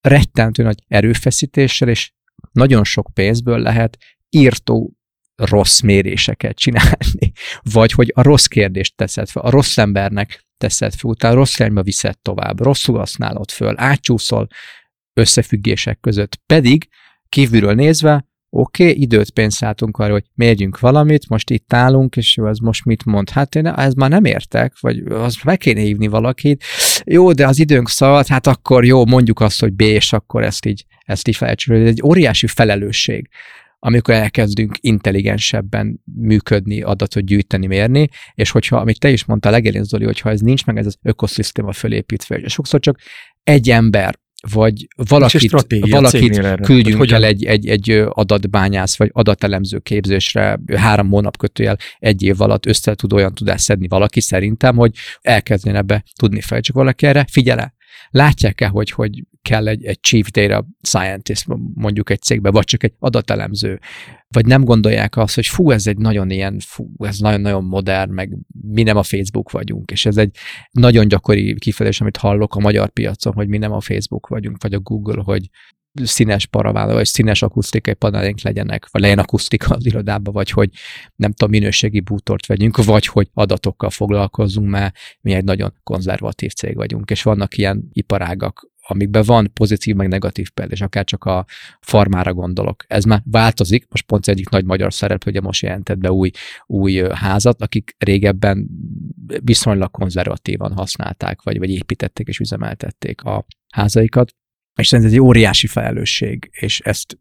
rettentő nagy erőfeszítéssel és nagyon sok pénzből lehet írtó rossz méréseket csinálni, vagy hogy a rossz kérdést teszed fel, a rossz embernek teszed fel, utána rossz irányba viszed tovább, rosszul használod föl, átcsúszol összefüggések között, pedig kívülről nézve oké, okay, időt pénzt szálltunk arra, hogy mérjünk valamit, most itt állunk, és az most mit mond? Hát én ez már nem értek, vagy az meg kéne hívni valakit. Jó, de az időnk szaladt, hát akkor jó, mondjuk azt, hogy B, és akkor ezt így, ezt így felcsül. Ez egy óriási felelősség amikor elkezdünk intelligensebben működni, adatot gyűjteni, mérni, és hogyha, amit te is mondtál legelén, Zoli, hogyha ez nincs meg ez az ökoszisztéma fölépítve, és sokszor csak egy ember vagy valakit, valakit küldjünk hogy el egy, egy, egy adatbányász, vagy adatelemző képzésre három hónap kötőjel egy év alatt össze tud olyan tudást szedni valaki szerintem, hogy elkezdjen ebbe tudni fel. Csak valaki erre figyele, látják-e, hogy, hogy kell egy, egy chief data scientist mondjuk egy cégbe, vagy csak egy adatelemző, vagy nem gondolják azt, hogy fú, ez egy nagyon ilyen, fú, ez nagyon-nagyon modern, meg mi nem a Facebook vagyunk, és ez egy nagyon gyakori kifejezés, amit hallok a magyar piacon, hogy mi nem a Facebook vagyunk, vagy a Google, hogy színes paraván, vagy színes akusztikai panelénk legyenek, vagy legyen akusztika az irodában, vagy hogy nem tudom, minőségi bútort vegyünk, vagy hogy adatokkal foglalkozunk, mert mi egy nagyon konzervatív cég vagyunk, és vannak ilyen iparágak, amikben van pozitív, meg negatív példa, és akár csak a farmára gondolok. Ez már változik, most pont egyik nagy magyar szereplő, ugye most jelentett be új, új házat, akik régebben viszonylag konzervatívan használták, vagy, vagy építették és üzemeltették a házaikat. És szerintem ez egy óriási felelősség, és ezt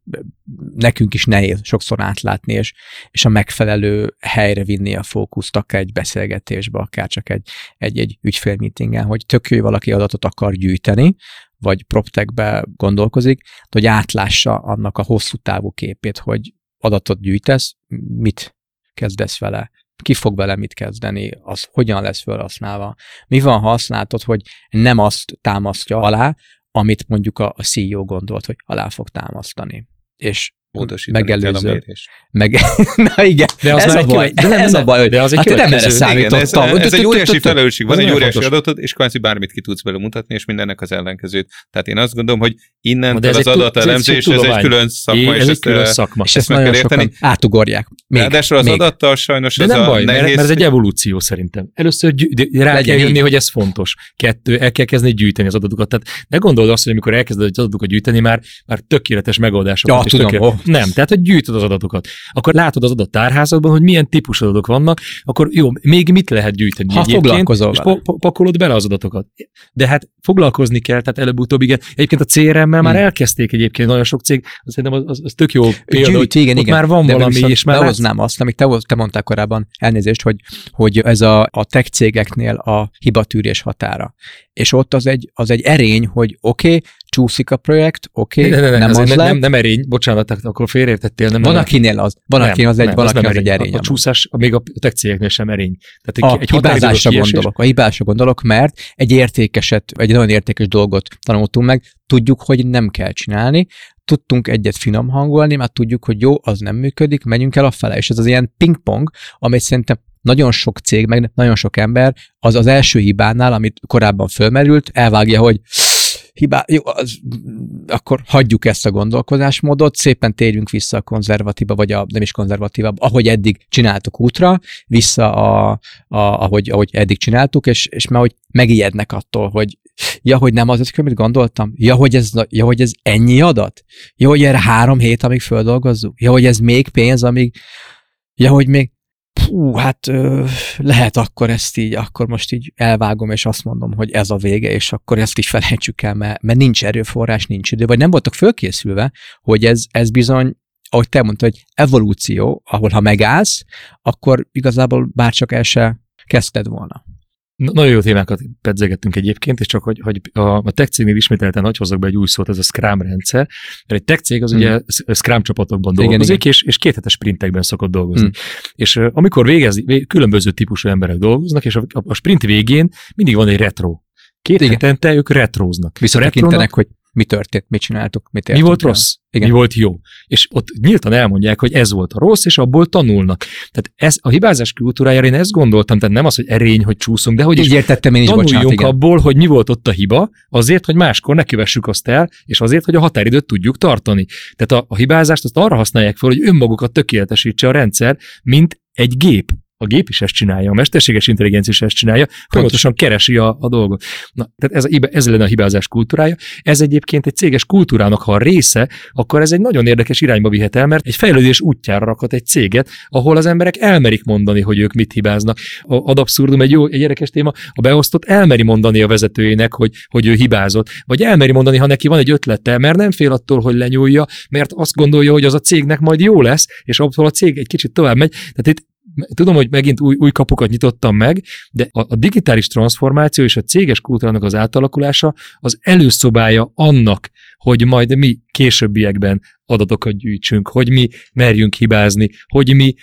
nekünk is nehéz sokszor átlátni, és, és a megfelelő helyre vinni a fókuszt, akár egy beszélgetésbe, akár csak egy, egy, egy ügyfélmeetingen, hogy tök jó, valaki adatot akar gyűjteni, vagy proptekbe gondolkozik, hogy átlássa annak a hosszú távú képét, hogy adatot gyűjtesz, mit kezdesz vele, ki fog vele mit kezdeni, az hogyan lesz felhasználva. Mi van, ha azt látod, hogy nem azt támasztja alá, amit mondjuk a, CEO gondolt, hogy alá fog támasztani. És megelőző. Meg, na igen, de az ez, a baj, de nem, ez a baj, hogy de az egy hát nem erre számítottam. Ez, ez egy óriási felelősség, van egy óriási adatot, és kvázi bármit ki tudsz belőle mutatni, és mindennek az ellenkezőt. Tehát én azt gondolom, hogy innen az adatelemzés, ez egy külön szakma, és ez külön szakma. És ezt nagyon sokan átugorják. Ráadásul az adattal sajnos ez a nehéz. Mert ez egy evolúció szerintem. Először rá kell jönni, hogy ez fontos. Kettő, el kell kezdeni gyűjteni az adatokat. Tehát ne gondold azt, hogy amikor elkezded az adatokat gyűjteni, már, már tökéletes megoldásokat. Ja, tudom, nem, tehát hogy gyűjtöd az adatokat. Akkor látod az adott tárházadban, hogy milyen típusú adatok vannak, akkor jó, még mit lehet gyűjteni ha foglalkozol és po- po- pakolod bele az adatokat. De hát foglalkozni kell, tehát előbb-utóbb igen. Egyébként a CRM-mel hmm. már elkezdték egyébként nagyon sok cég, azt szerintem az, az, az tök jó példa, Gyűjt, hogy igen, igen. már van de valami, és már behoznám azt, amit te, te mondtál korábban, elnézést, hogy, hogy ez a, a tech cégeknél a hibatűrés határa. És ott az egy, az egy erény, hogy oké, okay, csúszik a projekt, oké, okay, ne, ne, ne, nem az nem, nem, nem erény, bocsánat, akkor félreértettél. Nem, van, akinél az, van, nem, akinél az egy, nem, van, az, az egy erény. A, a csúszás, még a tech cégeknél sem erény. Tehát egy, a egy hibázásra gondolok, a hibázásra gondolok, mert egy értékeset, egy nagyon értékes dolgot tanultunk meg, tudjuk, hogy nem kell csinálni, tudtunk egyet finom hangolni, mert tudjuk, hogy jó, az nem működik, menjünk el a fele. És ez az ilyen pingpong, amit szerintem nagyon sok cég, meg nagyon sok ember az az első hibánál, amit korábban fölmerült, elvágja, hogy hibá, jó, az, akkor hagyjuk ezt a gondolkozásmódot, szépen térjünk vissza a konzervatíva, vagy a nem is konzervatíva, ahogy eddig csináltuk útra, vissza a, a, ahogy, ahogy eddig csináltuk, és, és már hogy megijednek attól, hogy ja, hogy nem az az, amit gondoltam, ja, hogy ez, ja, hogy ez ennyi adat, ja, hogy erre három hét, amíg földolgozzuk, ja, hogy ez még pénz, amíg, ja, hogy még, hú, hát ö, lehet akkor ezt így, akkor most így elvágom, és azt mondom, hogy ez a vége, és akkor ezt is felejtsük el, mert, mert nincs erőforrás, nincs idő, vagy nem voltak fölkészülve, hogy ez, ez bizony ahogy te mondtad, hogy evolúció, ahol ha megállsz, akkor igazából bárcsak el se kezdted volna. Nagyon jó témákat pedzegettünk egyébként, és csak hogy, hogy a, a tech cégnél ismételten nagy hozzak be egy új szót, ez a Scrum rendszer, mert egy tech cég az hmm. ugye Scrum csapatokban dolgozik, igen, igen. És, és két hetes sprintekben szokott dolgozni. Hmm. És uh, amikor végez, különböző típusú emberek dolgoznak, és a, a sprint végén mindig van egy retro. Két igen. hetente ők retróznak. Visszatekintenek, hogy mi történt, mit csináltuk, mit Mi volt el. rossz? Igen. Mi volt jó? És ott nyíltan elmondják, hogy ez volt a rossz, és abból tanulnak. Tehát ez a hibázás kultúrájára én ezt gondoltam, tehát nem az, hogy erény, hogy csúszunk, de hogy Így is értettem én is, tanuljunk bocsánat, igen. abból, hogy mi volt ott a hiba, azért, hogy máskor ne kövessük azt el, és azért, hogy a határidőt tudjuk tartani. Tehát a, a hibázást azt arra használják fel, hogy önmagukat tökéletesítse a rendszer, mint egy gép a gép is ezt csinálja, a mesterséges intelligencia is ezt csinálja, folyamatosan keresi a, a dolgot. Na, tehát ez, a, ez lenne a hibázás kultúrája. Ez egyébként egy céges kultúrának, ha a része, akkor ez egy nagyon érdekes irányba vihet el, mert egy fejlődés útjára rakhat egy céget, ahol az emberek elmerik mondani, hogy ők mit hibáznak. A ad abszurdum egy jó, egy érdekes téma, a beosztott elmeri mondani a vezetőjének, hogy, hogy ő hibázott, vagy elmeri mondani, ha neki van egy ötlete, mert nem fél attól, hogy lenyúlja, mert azt gondolja, hogy az a cégnek majd jó lesz, és abból a cég egy kicsit tovább megy. Tehát itt tudom, hogy megint új, új kapukat nyitottam meg, de a, a digitális transformáció és a céges kultúrának az átalakulása az előszobája annak, hogy majd mi későbbiekben adatokat gyűjtsünk, hogy mi merjünk hibázni, hogy mi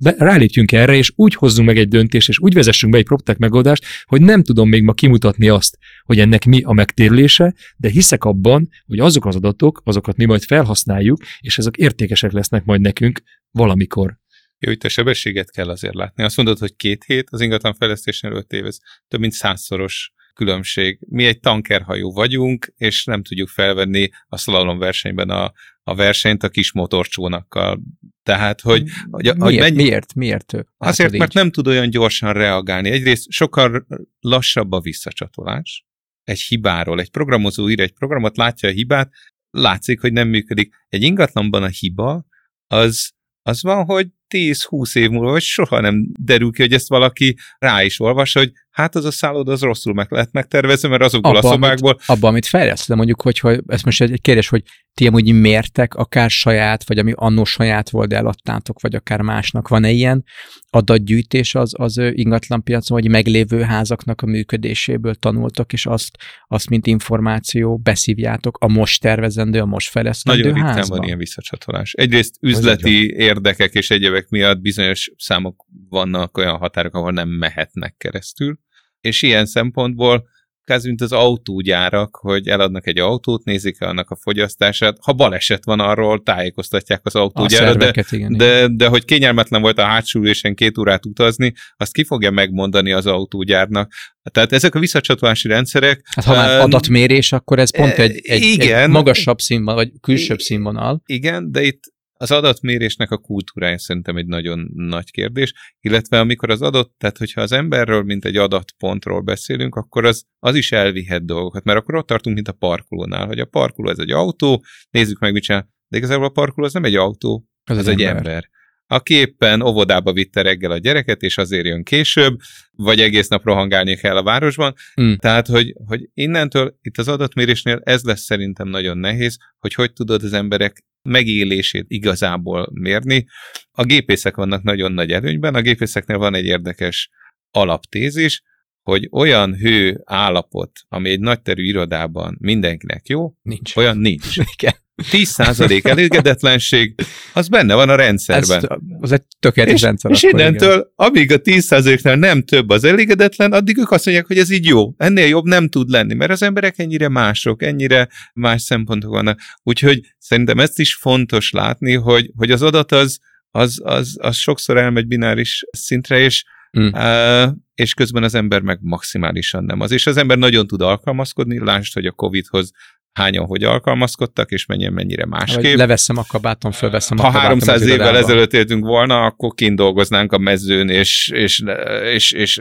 rálépjünk erre, és úgy hozzunk meg egy döntést, és úgy vezessünk be egy PropTech megoldást, hogy nem tudom még ma kimutatni azt, hogy ennek mi a megtérülése, de hiszek abban, hogy azok az adatok, azokat mi majd felhasználjuk, és ezek értékesek lesznek majd nekünk valamikor. Jó, itt a sebességet kell azért látni. Azt mondod, hogy két hét, az ingatlan fejlesztésnél öt év, ez több mint százszoros különbség. Mi egy tankerhajó vagyunk, és nem tudjuk felvenni a slalom versenyben a, a versenyt a kis motorcsónakkal. Tehát, hogy... hogy, miért, hogy mennyi... miért? Miért? Azért, mert nem tud olyan gyorsan reagálni. Egyrészt sokkal lassabb a visszacsatolás egy hibáról. Egy programozó ír egy programot, látja a hibát, látszik, hogy nem működik. Egy ingatlanban a hiba az az van, hogy 10-20 év múlva, vagy soha nem derül ki, hogy ezt valaki rá is olvas, hogy hát az a szálloda az rosszul meg lehet megtervezni, mert azokból abba, a szobákból... Amit, abban, amit fejleszt, de mondjuk, hogy, hogy ez most egy kérdés, hogy ti amúgy mértek akár saját, vagy ami annó saját volt, de eladtátok, vagy akár másnak. Van-e ilyen adatgyűjtés az, az ingatlan piacon, vagy meglévő házaknak a működéséből tanultok, és azt, azt mint információ beszívjátok a most tervezendő, a most fejlesztendő Nagyon ritkán van ilyen visszacsatolás. Egyrészt üzleti érdekek és egyebek miatt bizonyos számok vannak olyan határok, ahol nem mehetnek keresztül, és ilyen szempontból kvázi mint az autógyárak, hogy eladnak egy autót, nézik annak a fogyasztását. Ha baleset van, arról tájékoztatják az autógyárat, de, igen, de, igen. de hogy kényelmetlen volt a hátsó ülésen két órát utazni, azt ki fogja megmondani az autógyárnak. Tehát ezek a visszacsatolási rendszerek... Hát ha már adatmérés, akkor ez pont egy, egy, igen, egy magasabb színvonal, vagy külsőbb színvonal. Igen, de itt az adatmérésnek a kultúrája szerintem egy nagyon nagy kérdés, illetve amikor az adat, tehát hogyha az emberről, mint egy adatpontról beszélünk, akkor az, az is elvihet dolgokat, mert akkor ott tartunk, mint a parkolónál, hogy a parkoló ez egy autó, nézzük meg, mit csinál, de igazából a parkoló az nem egy autó, az, az, az egy ember. ember aki éppen óvodába vitte reggel a gyereket, és azért jön később, vagy egész nap rohangálni kell a városban. Mm. Tehát, hogy, hogy innentől itt az adatmérésnél ez lesz szerintem nagyon nehéz, hogy hogy tudod az emberek megélését igazából mérni. A gépészek vannak nagyon nagy előnyben, a gépészeknél van egy érdekes alaptézis, hogy olyan hő állapot, ami egy nagyterű irodában mindenkinek jó, nincs. olyan nincs. 10% elégedetlenség, az benne van a rendszerben. Ez, az egy tökéletes és, rendszer. És innentől, igen. amíg a 10%-nál nem több az elégedetlen, addig ők azt mondják, hogy ez így jó. Ennél jobb nem tud lenni, mert az emberek ennyire mások, ennyire más szempontok vannak. Úgyhogy szerintem ezt is fontos látni, hogy, hogy az adat az, az, az, az sokszor elmegy bináris szintre, és Mm. Uh, és közben az ember meg maximálisan nem az. És az ember nagyon tud alkalmazkodni, lásd, hogy a Covid-hoz hányan hogy alkalmazkodtak, és mennyien mennyire másképp. Vagy leveszem a kabátom, fölveszem ha a kabátom 300 évvel ezelőtt éltünk volna, akkor kint dolgoznánk a mezőn, és, és, és, és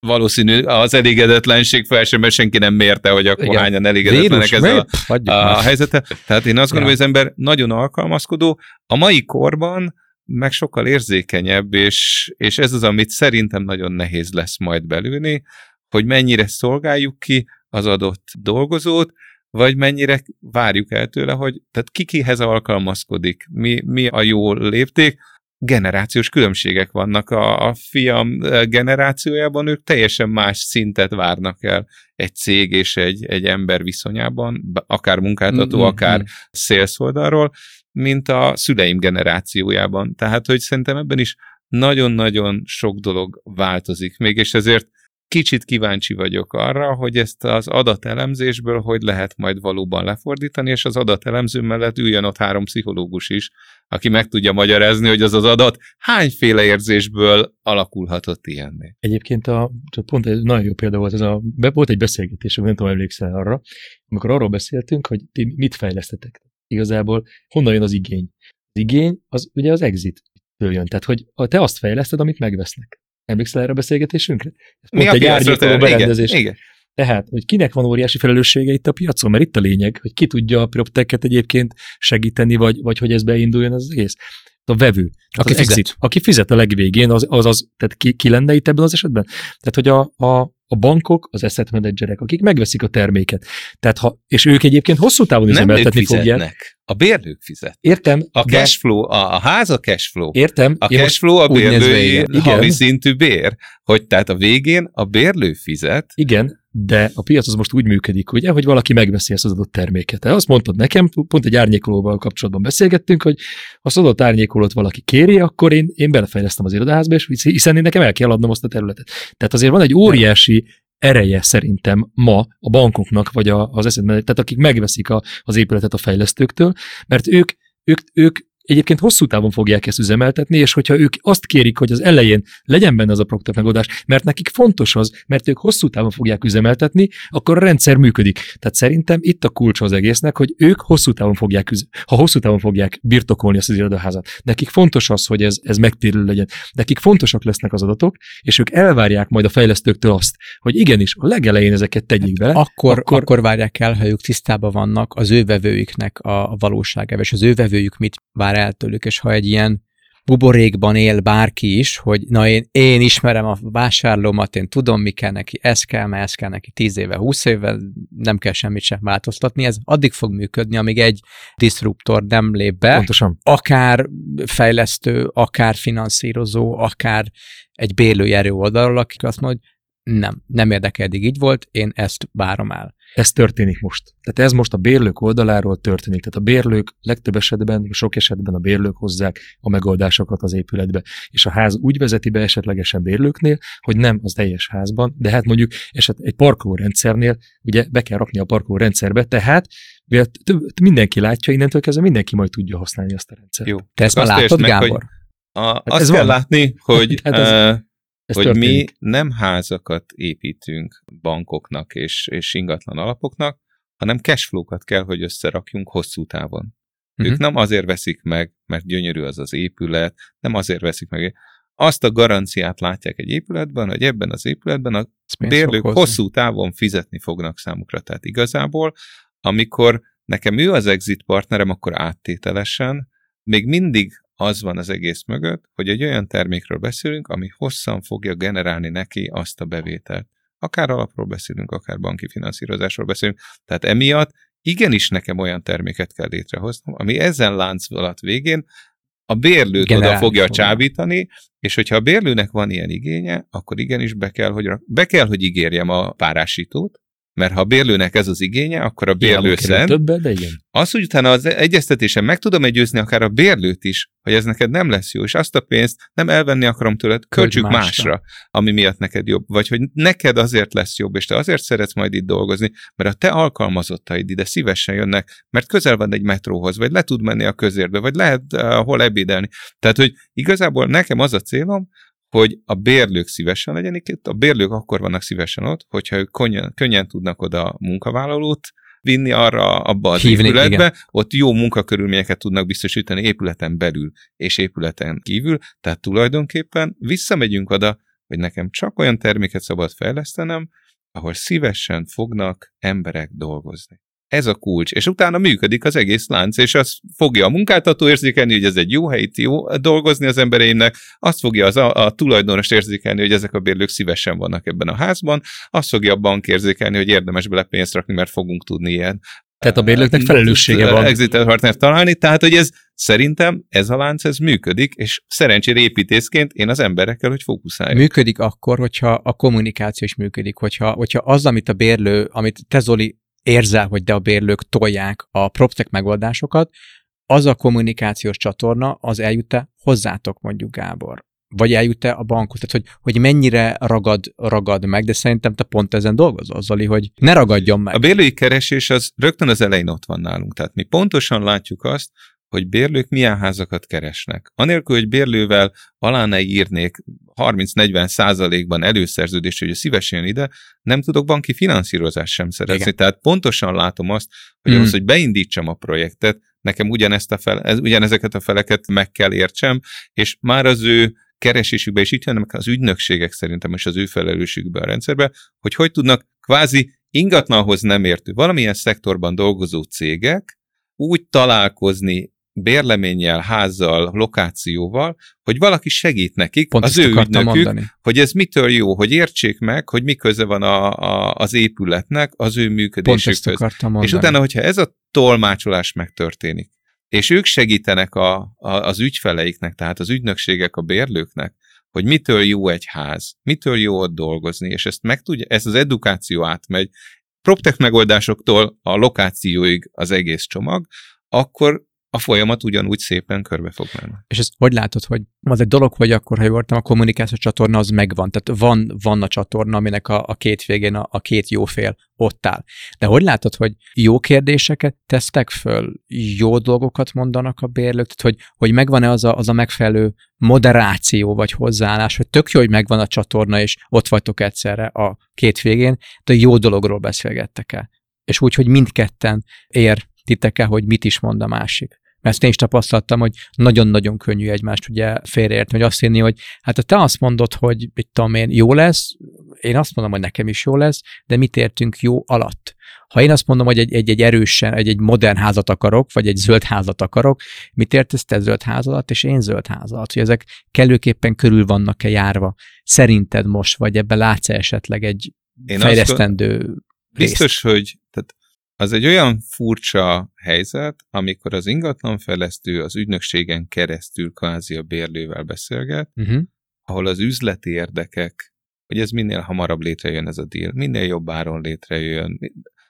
valószínű az elégedetlenség fel sem, mert senki nem mérte, hogy akkor Igen. hányan elégedetlenek ez a, a, a helyzete. Tehát én azt gondolom, ja. hogy az ember nagyon alkalmazkodó. A mai korban meg sokkal érzékenyebb, és, és ez az, amit szerintem nagyon nehéz lesz majd belülni, hogy mennyire szolgáljuk ki az adott dolgozót, vagy mennyire várjuk el tőle, hogy tehát ki kihez alkalmazkodik, mi, mi a jó lépték, generációs különbségek vannak. A, a fiam generációjában ők teljesen más szintet várnak el egy cég és egy, egy ember viszonyában, akár munkáltató, mm-hmm. akár sales oldalról, mint a szüleim generációjában. Tehát, hogy szerintem ebben is nagyon-nagyon sok dolog változik még, és ezért kicsit kíváncsi vagyok arra, hogy ezt az adatelemzésből hogy lehet majd valóban lefordítani, és az adatelemző mellett üljön ott három pszichológus is, aki meg tudja magyarázni, hogy az az adat hányféle érzésből alakulhatott ilyenné. Egyébként a, pont egy nagyon jó példa volt, ez a, volt egy beszélgetés, nem tudom, emlékszel arra, amikor arról beszéltünk, hogy ti mit fejlesztetek. Igazából honnan jön az igény? Az igény az ugye az exit jön. Tehát, hogy te azt fejleszted, amit megvesznek. Emlékszel erre a beszélgetésünkre? Mi a egy árnyékoló berendezés. Igen, igen. Tehát, hogy kinek van óriási felelőssége itt a piacon, mert itt a lényeg, hogy ki tudja a PropTech-et egyébként segíteni, vagy, vagy hogy ez beinduljon az egész. A vevő, aki az fizet. Exit, aki fizet a legvégén, az, az, az tehát ki, ki lenne itt ebben az esetben? Tehát, hogy a, a, a bankok, az asset managerek, akik megveszik a terméket. Tehát ha, és ők egyébként hosszú távon üzemeltetni fogják. A bérlők fizet. Értem. A cashflow, a, a ház a cashflow. Értem. A cashflow a bérlői havi szintű bér. Hogy tehát a végén a bérlő fizet. Igen, de a piac az most úgy működik, ugye, hogy valaki megveszi ezt az adott terméket. Te azt mondtad nekem, pont egy árnyékolóval kapcsolatban beszélgettünk, hogy ha az adott árnyékolót valaki kéri, akkor én, én belefejlesztem az irodaházba, és hiszen én nekem el kell adnom azt a területet. Tehát azért van egy óriási ereje szerintem ma a bankoknak, vagy az eszedben, tehát akik megveszik a, az épületet a fejlesztőktől, mert ők, ők, ők egyébként hosszú távon fogják ezt üzemeltetni, és hogyha ők azt kérik, hogy az elején legyen benne az a Procter megoldás, mert nekik fontos az, mert ők hosszú távon fogják üzemeltetni, akkor a rendszer működik. Tehát szerintem itt a kulcs az egésznek, hogy ők hosszú távon fogják, ha hosszú távon fogják birtokolni ezt az irodaházat. Nekik fontos az, hogy ez, ez megtérül legyen. Nekik fontosak lesznek az adatok, és ők elvárják majd a fejlesztőktől azt, hogy igenis, a legelején ezeket tegyék bele. Akkor, akkor, akkor várják el, ha ők tisztában vannak az ő vevőiknek a valóságával, és az ő vevőjük mit vár el tőlük, és ha egy ilyen buborékban él bárki is, hogy na én, én ismerem a vásárlómat, én tudom, mi kell neki, ez kell, mert ez kell neki 10 éve, 20 éve, nem kell semmit sem változtatni, ez addig fog működni, amíg egy disruptor nem lép be, Pontosan. akár fejlesztő, akár finanszírozó, akár egy bérlőjerő oldalról, akik azt mondja, hogy nem, nem érdekel, eddig így volt, én ezt várom el. Ez történik most. Tehát ez most a bérlők oldaláról történik. Tehát a bérlők legtöbb esetben, sok esetben a bérlők hozzák a megoldásokat az épületbe. És a ház úgy vezeti be esetlegesen bérlőknél, hogy nem az teljes házban, de hát mondjuk eset egy parkolórendszernél ugye be kell rakni a parkolórendszerbe, tehát mindenki látja, innentől kezdve mindenki majd tudja használni azt a rendszert. Jó. Te ezt már látod, meg, Gábor? a, hát azt kell van. látni, hogy hát ez, uh, ez hogy történik. mi nem házakat építünk bankoknak és, és ingatlan alapoknak, hanem cashflow-kat kell, hogy összerakjunk hosszú távon. Uh-huh. Ők mhm. nem azért veszik meg, mert gyönyörű az az épület, nem azért veszik meg. Azt a garanciát látják egy épületben, hogy ebben az épületben a bérlők hosszú távon fizetni fognak számukra. Tehát igazából, amikor nekem ő az exit partnerem, akkor áttételesen még mindig az van az egész mögött, hogy egy olyan termékről beszélünk, ami hosszan fogja generálni neki azt a bevételt. Akár alapról beszélünk, akár banki finanszírozásról beszélünk. Tehát emiatt igenis nekem olyan terméket kell létrehoznom, ami ezen lánc alatt végén a bérlőt Generálni oda fogja fogja. csábítani, és hogyha a bérlőnek van ilyen igénye, akkor igenis be kell, hogy, be kell, hogy ígérjem a párásítót, mert ha a bérlőnek ez az igénye, akkor a bérlő szent. De igen. Az, hogy utána az egyeztetésen meg tudom egyőzni akár a bérlőt is, hogy ez neked nem lesz jó, és azt a pénzt nem elvenni akarom tőled, költsük másra. másra, ami miatt neked jobb. Vagy hogy neked azért lesz jobb, és te azért szeretsz majd itt dolgozni, mert a te alkalmazottaid ide szívesen jönnek, mert közel van egy metróhoz, vagy le tud menni a közérbe, vagy lehet uh, hol ebédelni. Tehát, hogy igazából nekem az a célom, hogy a bérlők szívesen legyenek itt, a bérlők akkor vannak szívesen ott, hogyha ők könnyen, könnyen tudnak oda munkavállalót vinni arra abba az Hívni, épületbe, igen. ott jó munkakörülményeket tudnak biztosítani épületen belül és épületen kívül, tehát tulajdonképpen visszamegyünk oda, hogy nekem csak olyan terméket szabad fejlesztenem, ahol szívesen fognak emberek dolgozni. Ez a kulcs, és utána működik az egész lánc, és az fogja a munkáltató érzékelni, hogy ez egy jó hely, jó dolgozni az embereimnek, azt fogja az a, a tulajdonos érzékelni, hogy ezek a bérlők szívesen vannak ebben a házban, azt fogja a bank érzékelni, hogy érdemes bele pénzt rakni, mert fogunk tudni ilyen tehát a bérlőknek felelőssége van. Exit partner találni, tehát hogy ez szerintem ez a lánc, ez működik, és szerencsére építészként én az emberekkel, hogy fókuszáljak. Működik akkor, hogyha a kommunikáció is működik, hogyha, hogyha az, amit a bérlő, amit te Zoli érzel, hogy de a bérlők tolják a PropTech megoldásokat, az a kommunikációs csatorna, az eljut-e hozzátok mondjuk, Gábor? vagy eljut-e a bankhoz, tehát hogy, hogy mennyire ragad, ragad meg, de szerintem te pont ezen dolgozol, Zoli, hogy ne ragadjon meg. A bérlői keresés az rögtön az elején ott van nálunk, tehát mi pontosan látjuk azt, hogy bérlők milyen házakat keresnek. Anélkül, hogy bérlővel alá ne írnék 30-40 százalékban előszerződés, hogy szívesen ide, nem tudok banki finanszírozást sem szerezni. Igen. Tehát pontosan látom azt, hogy mm. ahhoz, hogy beindítsam a projektet, nekem ugyanezt a fel, ez, ugyanezeket a feleket meg kell értsem, és már az ő keresésükbe, és itt jönnek az ügynökségek szerintem, és az ő felelősségükbe a rendszerbe, hogy hogy tudnak kvázi ingatlanhoz nem értő, valamilyen szektorban dolgozó cégek úgy találkozni bérleménnyel, házzal, lokációval, hogy valaki segít nekik, Pont az ő ügynökük, mondani. hogy ez mitől jó, hogy értsék meg, hogy mi köze van a, a, az épületnek az ő működésükhöz. És utána, hogyha ez a tolmácsolás megtörténik, és ők segítenek a, a, az ügyfeleiknek, tehát az ügynökségek a bérlőknek, hogy mitől jó egy ház, mitől jó ott dolgozni, és ezt meg tudja, ez az edukáció átmegy, PropTech megoldásoktól a lokációig az egész csomag, akkor a folyamat ugyanúgy szépen körbe fog menni. És ezt hogy látod, hogy az egy dolog, hogy akkor, ha jól a kommunikációs csatorna az megvan, tehát van, van a csatorna, aminek a, a két végén a, a két jó fél ott áll. De hogy látod, hogy jó kérdéseket tesztek föl, jó dolgokat mondanak a bérlők, tehát hogy, hogy megvan-e az a, az a megfelelő moderáció vagy hozzáállás, hogy tök jó, hogy megvan a csatorna, és ott vagytok egyszerre a két végén, de jó dologról beszélgettek el. És úgy, hogy mindketten ér titek-e, hogy mit is mond a másik. Mert ezt én is tapasztaltam, hogy nagyon-nagyon könnyű egymást ugye félreérteni, hogy azt hinni, hogy hát ha te azt mondod, hogy mit tudom én, jó lesz, én azt mondom, hogy nekem is jó lesz, de mit értünk jó alatt? Ha én azt mondom, hogy egy, egy, egy erősen, egy, egy modern házat akarok, vagy egy zöld házat akarok, mit értesz te zöld ház alatt, és én zöld ház alatt? Hogy ezek kellőképpen körül vannak-e járva? Szerinted most, vagy ebbe látsz esetleg egy én fejlesztendő Biztos, hogy tehát az egy olyan furcsa helyzet, amikor az ingatlanfejlesztő az ügynökségen keresztül kvázi a bérlővel beszélget, uh-huh. ahol az üzleti érdekek, hogy ez minél hamarabb létrejön ez a deal, minél jobb áron létrejön,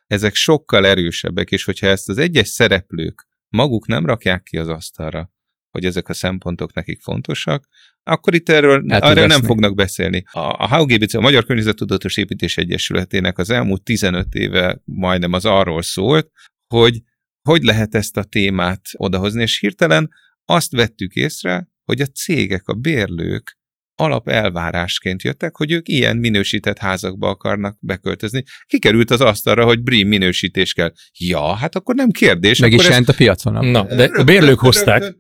ezek sokkal erősebbek, és hogyha ezt az egyes szereplők maguk nem rakják ki az asztalra, hogy ezek a szempontok nekik fontosak, akkor itt erről erről nem fognak beszélni. A, a HUGBC, a Magyar Környezettudatos Építés Egyesületének az elmúlt 15 éve majdnem az arról szólt, hogy hogy lehet ezt a témát odahozni, és hirtelen azt vettük észre, hogy a cégek, a bérlők alap elvárásként jöttek, hogy ők ilyen minősített házakba akarnak beköltözni. Kikerült az asztalra, hogy BREEAM minősítés kell. Ja, hát akkor nem kérdés. Meg is jelent a piacon. Na, de a bérlők hozták.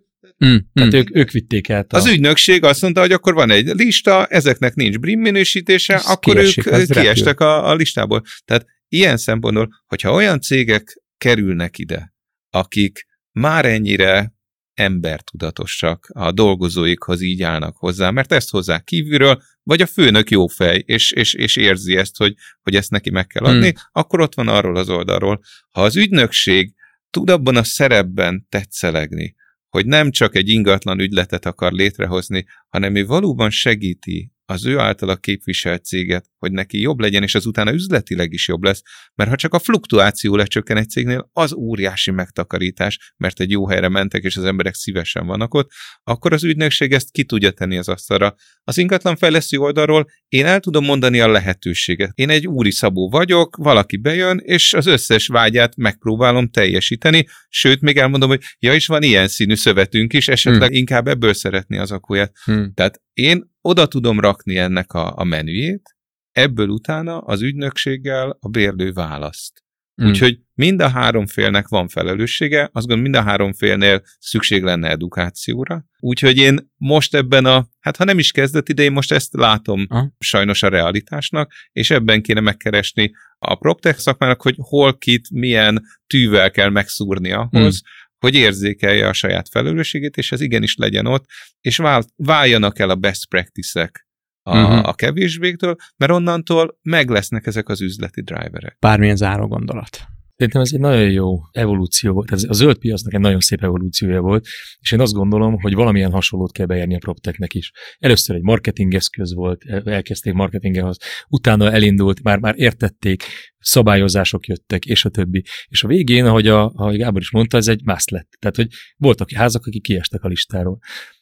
Mm, tehát mm. Ők, ők vitték el. A... Az ügynökség azt mondta, hogy akkor van egy lista, ezeknek nincs BRIM minősítése, Ez akkor kiesik, ők kiestek a, a listából. Tehát ilyen szempontból, hogyha olyan cégek kerülnek ide, akik már ennyire embertudatosak, a dolgozóikhoz így állnak hozzá, mert ezt hozzá kívülről, vagy a főnök jó fej, és, és, és érzi ezt, hogy, hogy ezt neki meg kell adni, hmm. akkor ott van arról az oldalról. Ha az ügynökség tud abban a szerepben tetszelegni, hogy nem csak egy ingatlan ügyletet akar létrehozni, hanem ő valóban segíti az ő általa képviselt céget, hogy neki jobb legyen, és az utána üzletileg is jobb lesz, mert ha csak a fluktuáció lecsökken egy cégnél, az óriási megtakarítás, mert egy jó helyre mentek, és az emberek szívesen vannak ott, akkor az ügynökség ezt ki tudja tenni az asztalra. Az ingatlan fejlesztő oldalról én el tudom mondani a lehetőséget. Én egy úri szabó vagyok, valaki bejön, és az összes vágyát megpróbálom teljesíteni, sőt, még elmondom, hogy ja, is van ilyen színű szövetünk is, esetleg hmm. inkább ebből szeretni az akóját. Hmm. Tehát én oda tudom rakni ennek a, a menüjét, ebből utána az ügynökséggel a bérlő választ. Mm. Úgyhogy mind a három félnek van felelőssége, azt gondolom mind a három félnél szükség lenne edukációra. Úgyhogy én most ebben a, hát ha nem is kezdett idején, most ezt látom Aha. sajnos a realitásnak, és ebben kéne megkeresni a PropTech szakmának, hogy hol kit, milyen tűvel kell megszúrni ahhoz, mm hogy érzékelje a saját felelősségét, és ez igenis legyen ott, és vál, váljanak el a best practice-ek a, uh-huh. a kevésbéktől, mert onnantól meg lesznek ezek az üzleti driverek. Bármilyen záró gondolat. Szerintem ez egy nagyon jó evolúció volt. Ez a zöld piacnak egy nagyon szép evolúciója volt, és én azt gondolom, hogy valamilyen hasonlót kell beérni a PropTechnek is. Először egy marketing eszköz volt, elkezdték marketingehoz, utána elindult, már, már értették, szabályozások jöttek, és a többi. És a végén, ahogy, a, ahogy Gábor is mondta, ez egy must lett. Tehát, hogy voltak házak, akik kiestek a listáról.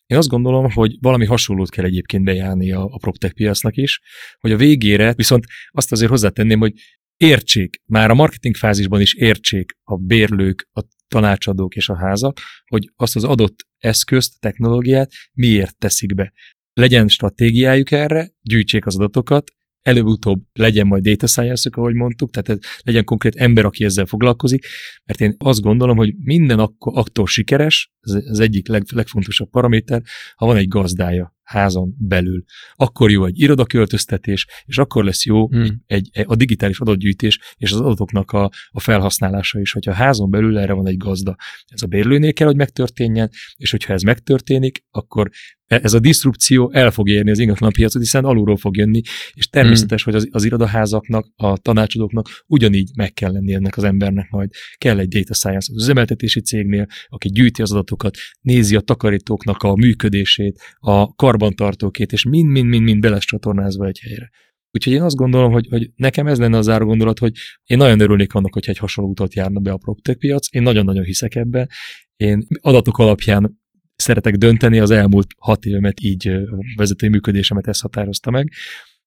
Én azt gondolom, hogy valami hasonlót kell egyébként bejárni a, a PropTech piacnak is, hogy a végére, viszont azt azért hozzátenném, hogy értsék, már a marketing fázisban is értsék a bérlők, a tanácsadók és a házak, hogy azt az adott eszközt, technológiát miért teszik be. Legyen stratégiájuk erre, gyűjtsék az adatokat, előbb-utóbb legyen majd data science ahogy mondtuk, tehát legyen konkrét ember, aki ezzel foglalkozik, mert én azt gondolom, hogy minden akkor, attól sikeres, ez az egyik leg, legfontosabb paraméter, ha van egy gazdája házon belül. Akkor jó egy irodaköltöztetés, és akkor lesz jó hmm. egy, egy, a digitális adatgyűjtés és az adatoknak a, a felhasználása is, hogyha a házon belül erre van egy gazda. Ez a bérlőnél kell, hogy megtörténjen, és hogyha ez megtörténik, akkor e, ez a diszrupció el fog érni az ingatlan piacot, hiszen alulról fog jönni, és természetes, hmm. hogy az, az irodaházaknak, a tanácsadóknak ugyanígy meg kell lenni ennek az embernek majd. Kell egy data science az üzemeltetési cégnél, aki gyűjti az adatokat, nézi a takarítóknak a működését, a kar karbantartókét, és mind-mind-mind-mind be lesz csatornázva egy helyre. Úgyhogy én azt gondolom, hogy, hogy nekem ez lenne az záró gondolat, hogy én nagyon örülnék annak, hogyha egy hasonló utat járna be a PropTech piac. Én nagyon-nagyon hiszek ebbe. Én adatok alapján szeretek dönteni, az elmúlt hat évemet így vezetői működésemet ezt határozta meg,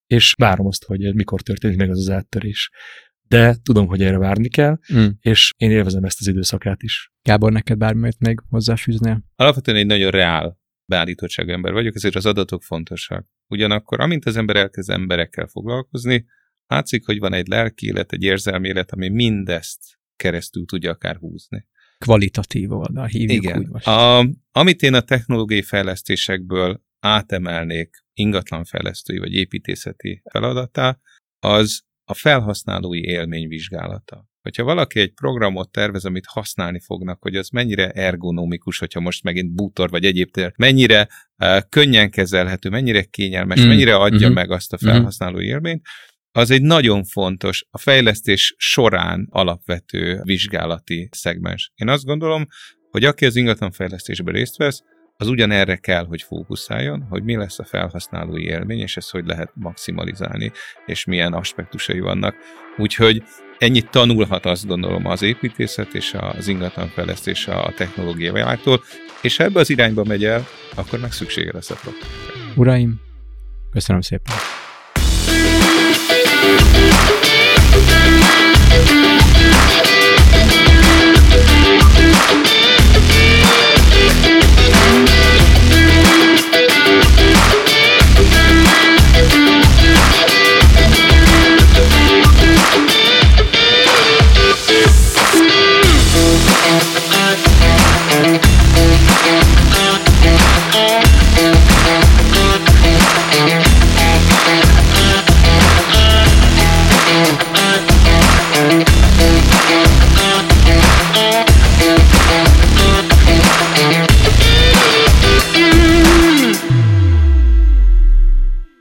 és várom azt, hogy mikor történik meg az az áttörés. De tudom, hogy erre várni kell, mm. és én élvezem ezt az időszakát is. Gábor, neked bármit még hozzáfűznél? Alapvetően egy nagyon reál beállítottságú ember vagyok, ezért az adatok fontosak. Ugyanakkor, amint az ember elkezd emberekkel foglalkozni, látszik, hogy van egy lelki élet, egy érzelmi élet, ami mindezt keresztül tudja akár húzni. Kvalitatív oldal, hívjuk Igen. úgy most. A, amit én a technológiai fejlesztésekből átemelnék ingatlanfejlesztői vagy építészeti feladatá, az a felhasználói élmény vizsgálata. Hogyha valaki egy programot tervez, amit használni fognak, hogy az mennyire ergonomikus, hogyha most megint bútor vagy egyéb tér, mennyire uh, könnyen kezelhető, mennyire kényelmes, mm. mennyire adja mm-hmm. meg azt a mhm. felhasználói élményt, az egy nagyon fontos, a fejlesztés során alapvető vizsgálati szegmens. Én azt gondolom, hogy aki az ingatlanfejlesztésben részt vesz, az ugyanerre kell, hogy fókuszáljon, hogy mi lesz a felhasználói élmény, és ezt hogy lehet maximalizálni, és milyen aspektusai vannak. Úgyhogy ennyit tanulhat azt gondolom az építészet és az ingatlanfejlesztés a technológia világtól, és ha ebbe az irányba megy el, akkor meg szüksége lesz a produktra. Uraim, köszönöm szépen!